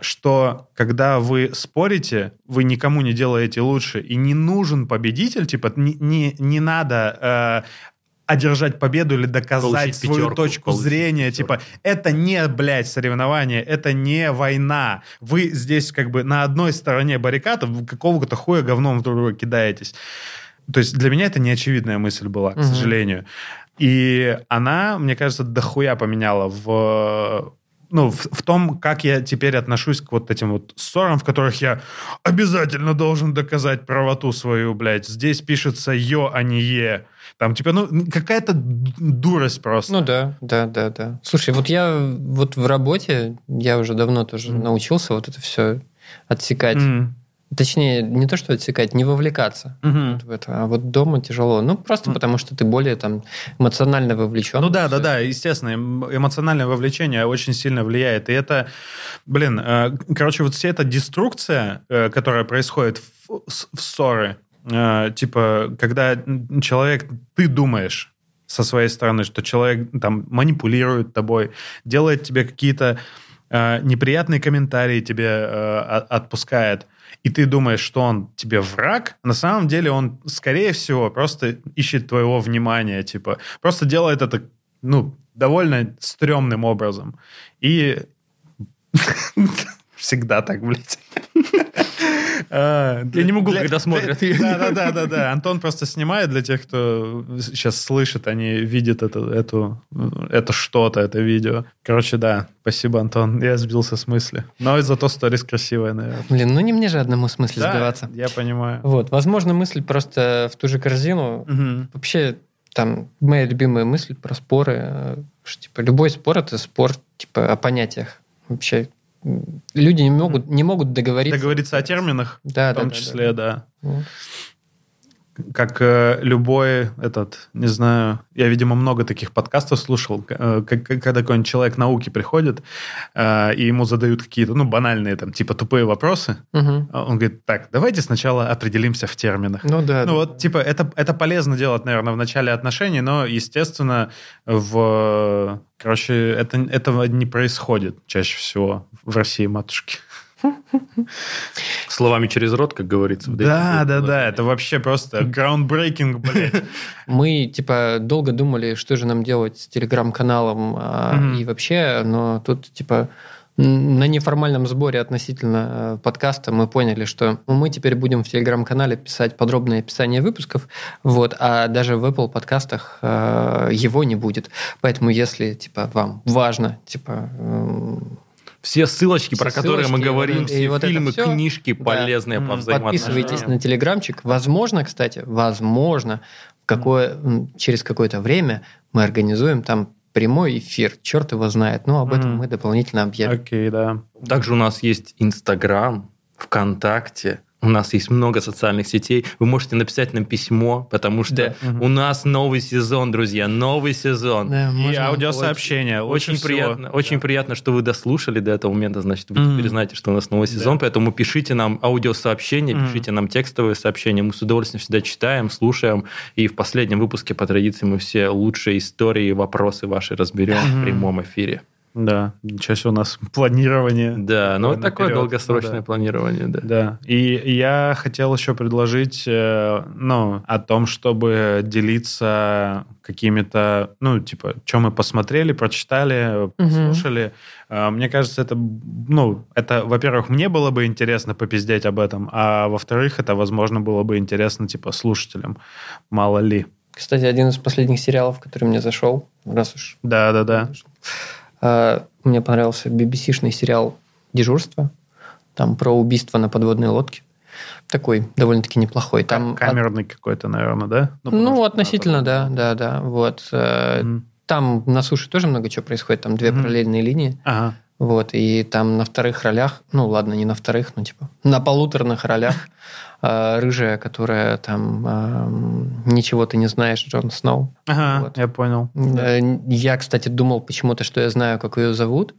что когда вы спорите, вы никому не делаете лучше, и не нужен победитель, типа, не, не, не надо э, одержать победу или доказать Получить свою пятерку, точку зрения, пятерку. типа, это не, блядь, соревнование, это не война. Вы здесь как бы на одной стороне баррикад, какого-то хуя говном друг друга кидаетесь. То есть для меня это неочевидная мысль была, к Мгм. сожалению. И она, мне кажется, дохуя поменяла в ну, в, в том, как я теперь отношусь к вот этим вот ссорам, в которых я обязательно должен доказать правоту свою, блядь. Здесь пишется «ё», а не «е». Там, типа, ну, какая-то дурость просто. Ну да, да, да, да. Слушай, вот я вот в работе, я уже давно тоже Мгм. научился вот это все отсекать. М. Точнее, не то, что отсекать, не вовлекаться Мгм. в это. А вот дома тяжело. Ну, просто М. потому что ты более там эмоционально вовлечен. Ну да, да, да, естественно, эм- эмоциональное вовлечение очень сильно влияет. И это, блин, э, короче, вот вся эта деструкция, э, которая происходит в, в ссоры, э, типа, когда человек, ты думаешь со своей стороны, что человек там манипулирует тобой, делает тебе какие-то э, неприятные комментарии тебе э, от- отпускает, и ты думаешь, что он тебе враг, на самом деле он, скорее всего, просто ищет твоего внимания, типа, просто делает это, ну, довольно стрёмным образом. И всегда так, блядь. А, Я не могу, когда смотрят. Да, да, да, да, да. Антон просто снимает для тех, кто сейчас слышит, они видят эту, это что-то, это видео. Короче, да. Спасибо, Антон. Я сбился с мысли. Но и зато сторис красивая, наверное. Блин, ну не мне же одному смысле Да, сбиваться. я понимаю. Вот, возможно, мысль просто в ту же корзину. Вообще, там, моя любимая мысль про споры, э, что, типа, любой спор – это спор, типа, о понятиях. Вообще, люди не могут, не могут договориться. Договориться о терминах, Да, в том да, числе, да. да. Вот. Как э, любой этот, не знаю, я, видимо, много таких подкастов слушал, э, как- когда какой-нибудь человек науки приходит, э, и ему задают какие-то, ну, банальные, там, типа, тупые вопросы, а он говорит, так, давайте сначала определимся в терминах. Ну да. Ну да. вот, типа, это, это полезно делать, наверное, в начале отношений, но, естественно, в... Короче, это, этого не происходит чаще всего в России, матушки. Словами через рот, как говорится. в Да, да, да, это вообще просто groundbreaking, блядь. Мы, типа, долго думали, что же нам делать с телеграм-каналом а, и вообще, но тут, типа, на неформальном сборе относительно э, подкаста мы поняли, что мы теперь будем в телеграм-канале писать подробное описание выпусков, вот, а даже в Apple подкастах э, его не будет. Поэтому, если, типа, вам важно, типа, м, Все ссылочки, Все про которые мы ссылочки, говорим, все и вот фильмы, всё. книжки Да. полезные по взаимоотношениям. подписывайтесь на телеграмчик. Возможно, кстати, возможно, какое, через какое-то время мы организуем там прямой эфир. Черт его знает. Но об этом Мгм. мы дополнительно объявим. Окей, да. Также у нас есть Инстаграм, ВКонтакте. У нас есть много социальных сетей. Вы можете написать нам письмо, потому что Да. у нас новый сезон, друзья, новый сезон. Да, И можно- аудиосообщения. Очень всего. приятно, очень приятно, что вы дослушали до этого момента, значит, вы Мгм. теперь знаете, что у нас новый сезон, поэтому пишите нам аудиосообщения, Мгм. пишите нам текстовые сообщения, мы с удовольствием всегда читаем, слушаем, и в последнем выпуске по традиции мы все лучшие истории и вопросы ваши разберем Мгм. в прямом эфире. Да, себе у нас планирование. Да, ну вот Такое такое наперед. долгосрочное Ну да. планирование, да. Да, и я хотел еще предложить, э, ну, о том, чтобы делиться какими-то, ну, типа, что мы посмотрели, прочитали, послушали. Э, Мне кажется, это, ну, это, во-первых, мне было бы интересно попиздеть об этом, а во-вторых, это, возможно, было бы интересно, типа, слушателям. Мало ли. Кстати, один из последних сериалов, который мне зашел, раз уж Да-да-да. А, Мне понравился BBC-шный сериал «Дежурство». Там про убийство на подводной лодке. Такой довольно-таки неплохой. Там от- Камерный какой-то, наверное, да? Ну, что относительно, надо- да, да, да. Вот. Мгм. Там на суше тоже много чего происходит. Там две Мгм. параллельные линии. Ага. Вот. И там на вторых ролях, ну, ладно, не на вторых, ну, типа, на полуторных ролях рыжая, которая там эм, «Ничего ты не знаешь», Джон Сноу. Ага, Вот. я понял. Э, Я, кстати, думал почему-то, что я знаю, как ее зовут,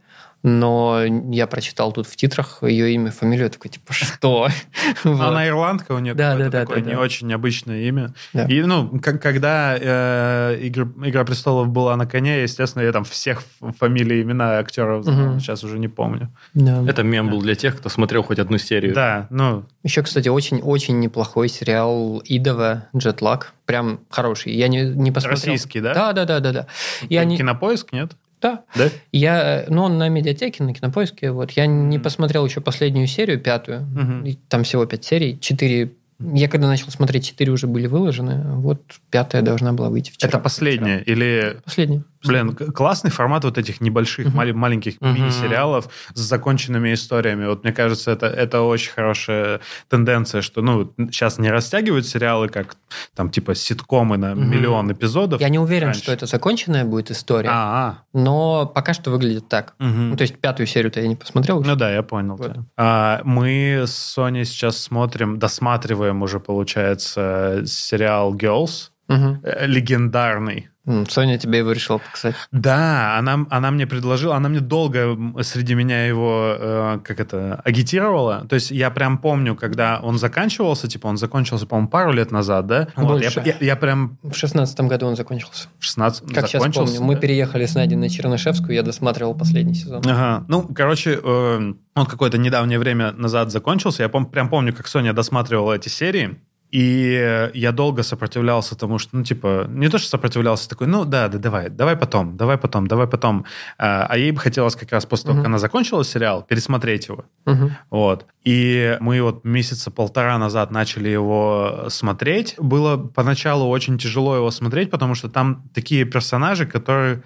но я прочитал тут в титрах ее имя, фамилию, такой, типа, что? Она ирландка, у нее Да, да, да, такое не очень обычное имя. И, ну, как- когда э, «Игр- «Игра престолов» была на коне, естественно, я там всех ф- фамилий, имена актеров сейчас уже не помню. Это мем был для тех, кто смотрел хоть одну серию. Да, ну, Еще, кстати, очень-очень неплохой сериал Идова «Джетлаг». Прям хороший. Я не, не посмотрел. российский, да? Да, да, да, да, да. Я не... Кинопоиск, нет? Да. Да? Я, ну, он на медиатеке, на кинопоиске. Вот. Я не посмотрел еще последнюю серию, пятую. И Там всего пять серий. Четыре... Я когда начал смотреть, четыре уже были выложены. Вот пятая должна была выйти вчера. Это последнее? Или... Последняя. Блин, классный формат вот этих небольших, мали- маленьких Мгм. мини-сериалов с законченными историями. Вот мне кажется, это, это очень хорошая тенденция, что, ну, сейчас не растягивают сериалы, как там, типа, ситкомы на Мгм. миллион эпизодов. Я не уверен, раньше. что это законченная будет история, А, но пока что выглядит так. Мгм. Ну, то есть пятую серию-то я не посмотрел. Ну да, я понял. Вот. да. А, мы с Соней сейчас смотрим, досматриваем уже, получается, сериал Girls, э, легендарный. Соня тебе его решила показать. Да, она, она мне предложила, она мне долго среди меня его, э, как это, агитировала. То есть я прям помню, когда он заканчивался, типа он закончился, по-моему, пару лет назад, да? Вот, я, Больше. я- я прям В шестнадцатом году он закончился. в 16 Как сейчас помню. Мы переехали с Надей на Чернышевскую, я досматривал последний сезон. Ага. Ну, короче, э, он какое-то недавнее время назад закончился. Я пом- прям помню, как Соня досматривала эти серии. И я долго сопротивлялся тому, что, ну, типа, не то, что сопротивлялся, такой, ну, да, да, давай, давай потом, давай потом, давай потом. А, а ей бы хотелось как раз после того, как она закончила сериал, пересмотреть его. Мгм. Вот. И мы вот месяца полтора назад начали его смотреть. Было поначалу очень тяжело его смотреть, потому что там такие персонажи, которые,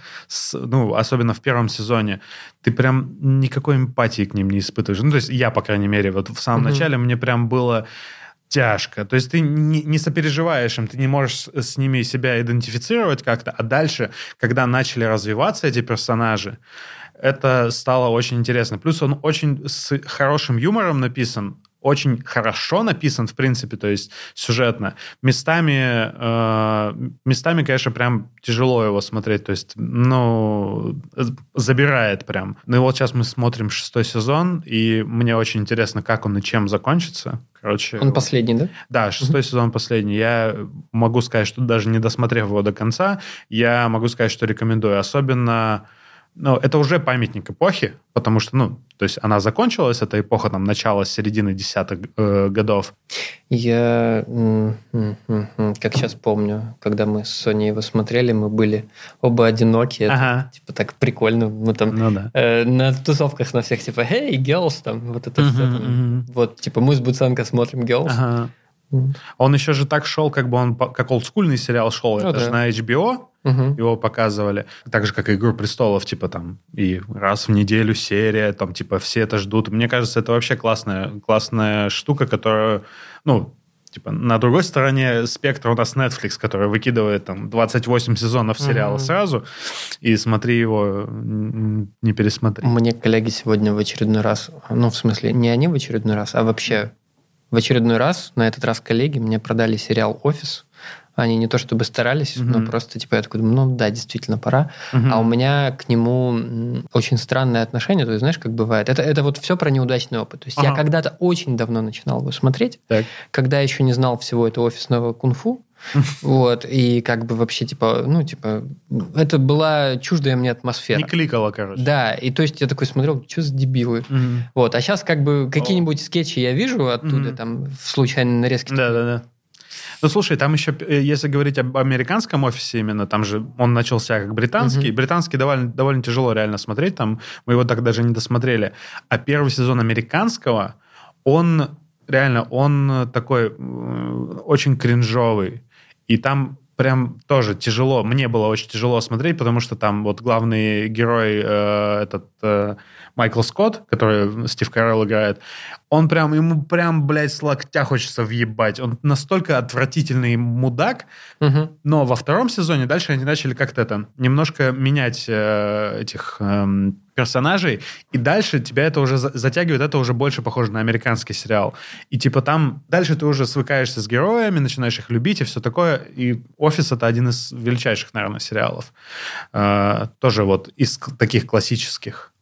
ну, особенно в первом сезоне, ты прям никакой эмпатии к ним не испытываешь. Ну, то есть я, по крайней мере, вот в самом Мгм. начале мне прям было тяжко. То есть ты не, не сопереживаешь им, ты не можешь с, ними себя идентифицировать как-то, а дальше, когда начали развиваться эти персонажи, это стало очень интересно. Плюс он очень с хорошим юмором написан, очень хорошо написан, в принципе, то есть сюжетно. Местами, э, местами, конечно, прям тяжело его смотреть, то есть, ну, забирает прям. Ну и вот сейчас мы смотрим шестой сезон, и мне очень интересно, как он и чем закончится. Короче, Он последний, да? да, шестой сезон последний. Я могу сказать, что даже не досмотрев его до конца, я могу сказать, что рекомендую. Особенно, ну, это уже памятник эпохи, потому что, ну, то есть она закончилась, эта эпоха, там, начала, середины десятых э, годов. Я, как сейчас помню, когда мы с Соней его смотрели, мы были оба одинокие. Это, Ага. Типа так прикольно. Мы там Ну да. э, на тусовках на всех, типа, hey, girls, там, вот это Мгм, все. там. мгм. Вот, типа, мы с Буценко смотрим girls. Ага. М. Он еще же так шел, как бы он, как олдскульный сериал шел. Ну это да. же на HBO Мгм. его показывали. Так же, как и «Игру престолов», типа там и раз в неделю серия, там типа все это ждут. Мне кажется, это вообще классная, классная штука, которую, ну, типа на другой стороне спектра у нас Netflix, который выкидывает там 28 сезонов сериала Мгм. сразу, и смотри его, не пересмотри. Мне коллеги сегодня в очередной раз, ну, в смысле, не они в очередной раз, а вообще в очередной раз, на этот раз коллеги мне продали сериал «Офис». Они не то чтобы старались, но Мгм. просто, типа, я такой, думаю, ну да, действительно, пора. Мгм. А у меня к нему очень странное отношение. То есть, знаешь, как бывает. Это, это вот все про неудачный опыт. То есть я Ага. когда-то очень давно начинал его смотреть, Так. когда еще не знал всего этого офисного кунг-фу. Вот, и как бы вообще, типа, ну, типа, это была чуждая мне атмосфера. Не кликало, короче. Да, и то есть я такой смотрел, что за дебилы. Вот, а сейчас как бы какие-нибудь скетчи я вижу оттуда, там, в случайной нарезке. Да, да, да. Ну, слушай, там еще, э, если говорить об американском офисе именно, там же он начался как британский. Мгм. Британский довольно, довольно тяжело реально смотреть, там мы его так даже не досмотрели. А первый сезон американского, он реально, он такой очень кринжовый. И там прям тоже тяжело, мне было очень тяжело смотреть, потому что там вот главный герой, э, этот э, Майкл Скотт, который Стив Карелл играет, он прям, ему прям, блядь, с локтя хочется въебать. Он настолько отвратительный мудак, Мгм. но во втором сезоне дальше они начали как-то это, немножко менять э, этих эм, персонажей, и дальше тебя это уже за- затягивает, это уже больше похоже на американский сериал. И типа там дальше ты уже свыкаешься с героями, начинаешь их любить и все такое, и «Офис» — это один из величайших, наверное, сериалов. Э, тоже вот из таких классических.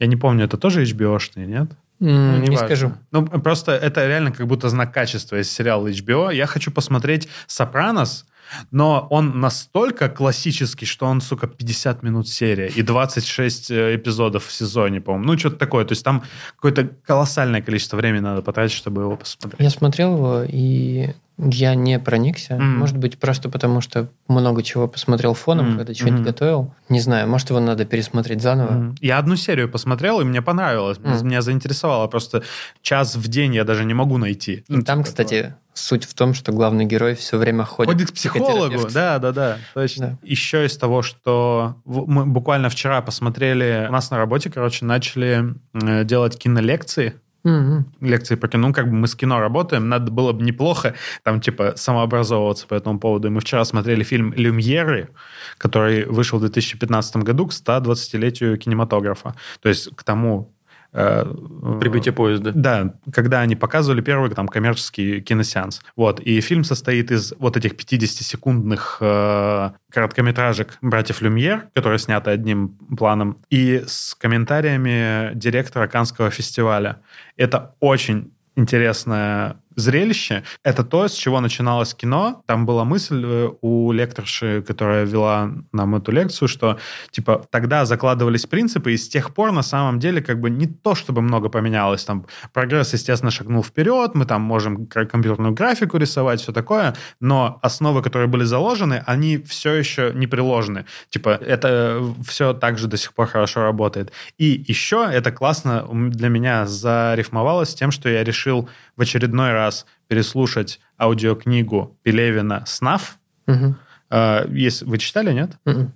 Я не помню, это тоже HBO-шный, нет? Ну, не важно. скажу. Ну, просто это реально как будто знак качества из сериала HBO. Я хочу посмотреть «Сопранос», но он настолько классический, что он, сука, 50 минут серия и 26 э, эпизодов в сезоне, по-моему. Ну, что-то такое. То есть там какое-то колоссальное количество времени надо потратить, чтобы его посмотреть. Я смотрел его, и я не проникся. Мгм. Может быть, просто потому, что много чего посмотрел фоном, Мгм. когда что-нибудь Мгм. готовил. Не знаю, может, его надо пересмотреть заново. Мгм. Я одну серию посмотрел, и мне понравилось. Мгм. Меня заинтересовало. Просто час в день я даже не могу найти. И там, кстати, суть в том, что главный герой все время ходит, Ходит к психологу, да, да, да, точно. Да. Еще из того, что мы буквально вчера посмотрели, у нас на работе, короче, начали э, делать кинолекции, Мгм. лекции по кино, ну, как бы мы с кино работаем, надо было бы неплохо там, типа, самообразовываться по этому поводу. И мы вчера смотрели фильм «Люмьеры», который вышел в 2015 году к 120-летию кинематографа. То есть к тому... э, Прибытие поезда. да, когда они показывали первый там коммерческий киносеанс. Вот. И фильм состоит из вот этих 50-секундных э, короткометражек «Братьев Люмьер», которые сняты одним планом, и с комментариями директора Канского фестиваля. Это очень интересная зрелище. Это то, с чего начиналось кино. Там была мысль э, у лекторши, которая вела нам эту лекцию, что типа тогда закладывались принципы, и с тех пор на самом деле как бы не то, чтобы много поменялось. Там прогресс, естественно, шагнул вперед, мы там можем компьютерную графику рисовать, все такое, но основы, которые были заложены, они все еще не приложены. Типа это все также до сих пор хорошо работает. И еще это классно для меня зарифмовалось тем, что я решил в очередной раз переслушать аудиокнигу Пелевина «Снаф». Мгм. Э, Есть, вы читали, нет? Мгм.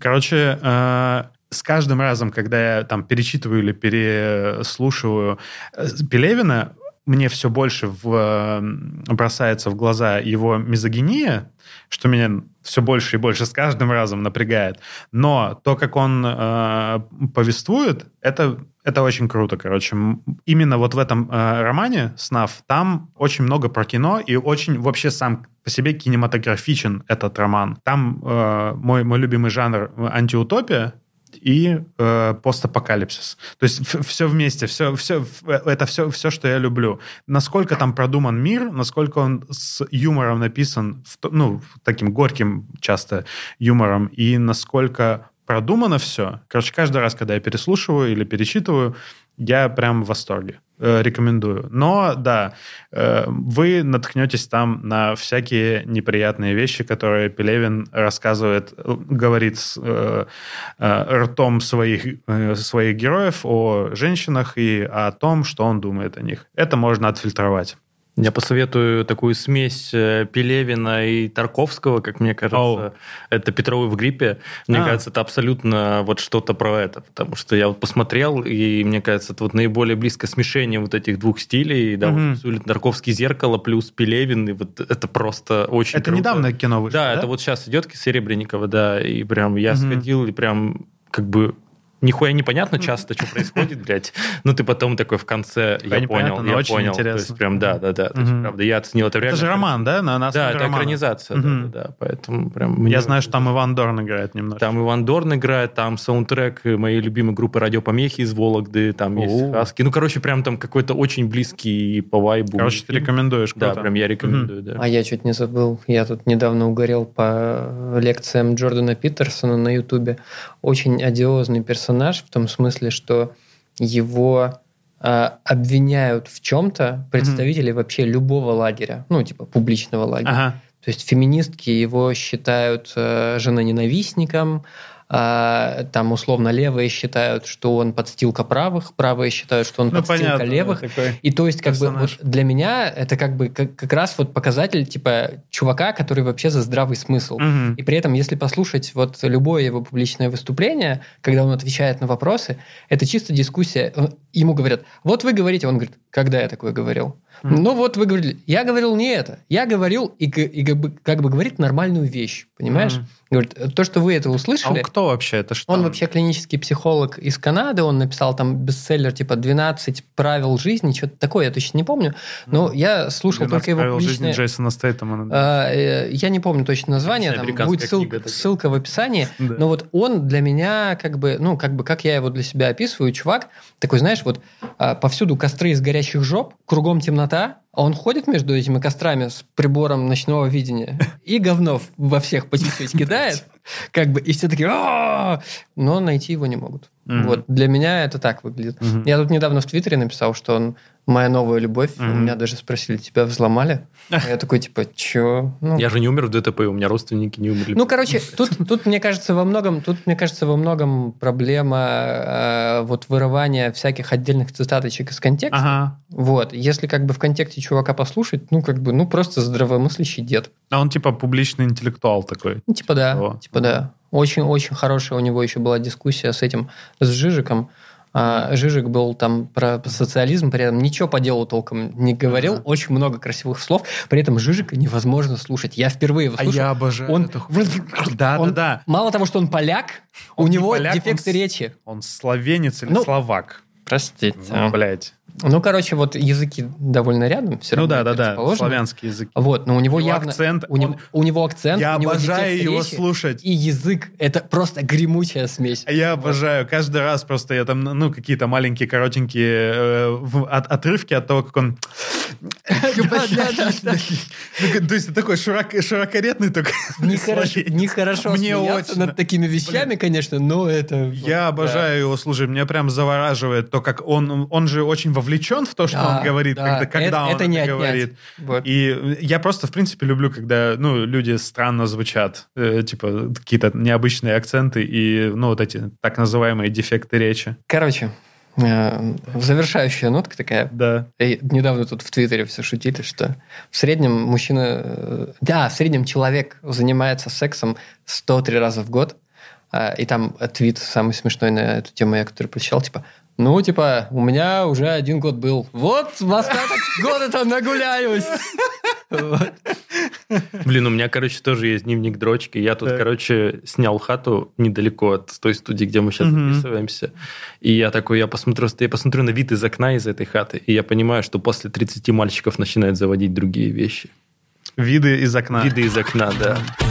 Короче, э, с каждым разом, когда я там перечитываю или переслушиваю э, Пелевина, мне все больше в, бросается в глаза его мизогиния, что меня все больше и больше с каждым разом напрягает. Но то, как он э, повествует, это, это очень круто, короче. Именно вот в этом э, романе «Снав» там очень много про кино и очень вообще сам по себе кинематографичен этот роман. Там э, мой, мой любимый жанр э, антиутопия, и э, постапокалипсис. То есть все вместе, все, все, это все, все, что я люблю. Насколько там продуман мир, насколько он с юмором написан, в ну, таким горьким часто юмором, и насколько продумано все. Короче, каждый раз, когда я переслушиваю или перечитываю, я прям в восторге. Э, рекомендую. Но, да, э, вы наткнетесь там на всякие неприятные вещи, которые Пелевин рассказывает, э, говорит с э, э, ртом своих, э, своих героев о женщинах и о том, что он думает о них. Это можно отфильтровать. Я посоветую такую смесь э, Пелевина и Тарковского, как мне кажется. Оу. Это Петровы в гриппе. Мне А. кажется, это абсолютно вот что-то про это. Потому что я вот посмотрел, и мне кажется, это вот наиболее близкое смешение вот этих двух стилей. Да, Мгм. вот Тарковский зеркало плюс Пелевин. И вот это просто очень Это круто. недавно кино вышло, Да, да? это вот сейчас идет Серебренникова, да, и прям я Мгм. сходил, и прям как бы нихуя непонятно часто, что происходит, блядь. Ну, ты потом такой в конце, я понял, но я очень понял. То есть прям, да, да, да. То есть, Мгм. правда, я оценил это Это реально. же роман, да? На, на Да, это романа. экранизация, да, да, да. Поэтому прям... Я знаю, что там Иван Дорн играет немножко. там Иван Дорн играет, там саундтрек моей любимой группы «Радиопомехи» из Вологды, там есть. Хаски. Ну, короче, прям там какой-то очень близкий по вайбу. Короче, ты рекомендуешь. Да, прям я рекомендую, да. А я чуть не забыл. Я тут недавно угорел по лекциям Джордана Питерсона на Ютубе. Очень одиозный персонаж в том смысле, что его а, обвиняют в чем-то представители вообще любого лагеря, ну, типа публичного лагеря. Ага. То есть феминистки его считают э, женоненавистником, а, там условно левые считают, что он подстилка правых, правые считают, что он Ну, подстилка понятно. левых. И то есть, как бы, персонаж. вот для меня это как бы как, как раз вот показатель, типа, чувака, который вообще за здравый смысл. Мгм. И при этом, если послушать вот любое его публичное выступление, когда он отвечает на вопросы, это чисто дискуссия. Ему говорят, вот вы говорите, он говорит, когда я такое говорил? Ну вот вы говорили, я говорил не это, я говорил и, и как, бы, как бы говорит нормальную вещь, понимаешь? Мгм. Говорит, то, что вы это А услышали, он кто вообще? Это что? он вообще клинический психолог из Канады, он написал там бестселлер типа 12 правил жизни, что-то такое, я точно не помню. Но я слушал 12 только его правил жизни публичные... Джейсона Стейтема. А, э, Я не помню точно название, там будет ссылка, книга ссылка в описании. Да. Но вот он для меня, как бы, ну, как бы, как я его для себя описываю, чувак, такой, знаешь, вот а, повсюду костры из горящих жоп, кругом темнота, tá? А он ходит между этими кострами с прибором ночного видения и говно во всех по чуть-чуть кидает, как бы, и все такие, но найти его не могут. Вот, для меня это так выглядит. Я тут недавно в Твиттере написал, что он моя новая любовь. У меня даже спросили, тебя взломали? А я такой, типа, чё? Ну, Я же не умер в ДТП, у меня родственники не умерли. ну, короче, тут, тут, мне кажется, во многом, тут, мне кажется, во многом проблема э, вот вырывания всяких отдельных цитаточек из контекста. Вот. Если как бы в контексте чувака послушать, ну, как бы, ну, просто здравомыслящий дед. А он типа публичный интеллектуал такой. Ну, типа да, О. типа да. Очень-очень хорошая у него еще была дискуссия с этим, с Жижиком. А, Жижик был там про социализм, при этом ничего по делу толком не говорил, Ага. очень много красивых слов, при этом Жижика невозможно слушать. Я впервые его А слушал. я обожаю Он, эту Да, он- да, да. Мало того, что он поляк, у Он не него поляк, он дефекты с- речи. Он словенец или Ну, словак? Простите. Ну, блядь. Ну, короче, вот языки довольно рядом. Все Ну равно да, да, да, расположены. славянские языки. Вот, но у него Его явно... акцент, у, него, он- у него акцент, Я него обожаю его речи, слушать. И язык — это просто гремучая смесь. Я обожаю. Каждый раз просто я там, ну, какие-то маленькие, коротенькие э, в- от- отрывки от того, как он... Ну, То есть такой широк- широкоретный только. Нехорошо, смеяться над такими вещами, конечно, но это... Я обожаю его слушать. Меня прям завораживает то, как он... Он же очень вовлечен в то, что Да, он говорит, да. когда, когда Это- он это не отнять. говорит. Вот. И я просто, в принципе, люблю, когда ну, люди странно звучат. э, типа какие-то необычные акценты и, ну, вот эти так называемые дефекты речи. Короче, э, завершающая нотка такая. Да. И недавно тут в Твиттере все шутили, что в среднем мужчина... э, Да, в среднем человек занимается сексом 103 раза в год. А, И там твит самый смешной на эту тему, я который прочитал, типа, ну, типа, у меня уже один год был. Вот, в остаток года там нагуляюсь. Блин, у меня, короче, тоже есть дневник дрочки. Я тут, короче, снял хату недалеко от той студии, где мы сейчас записываемся. И я такой, я посмотрю, я посмотрю на вид из окна из этой хаты, и я понимаю, что после 30 мальчиков начинают заводить другие вещи. Виды из окна. Виды из окна, да.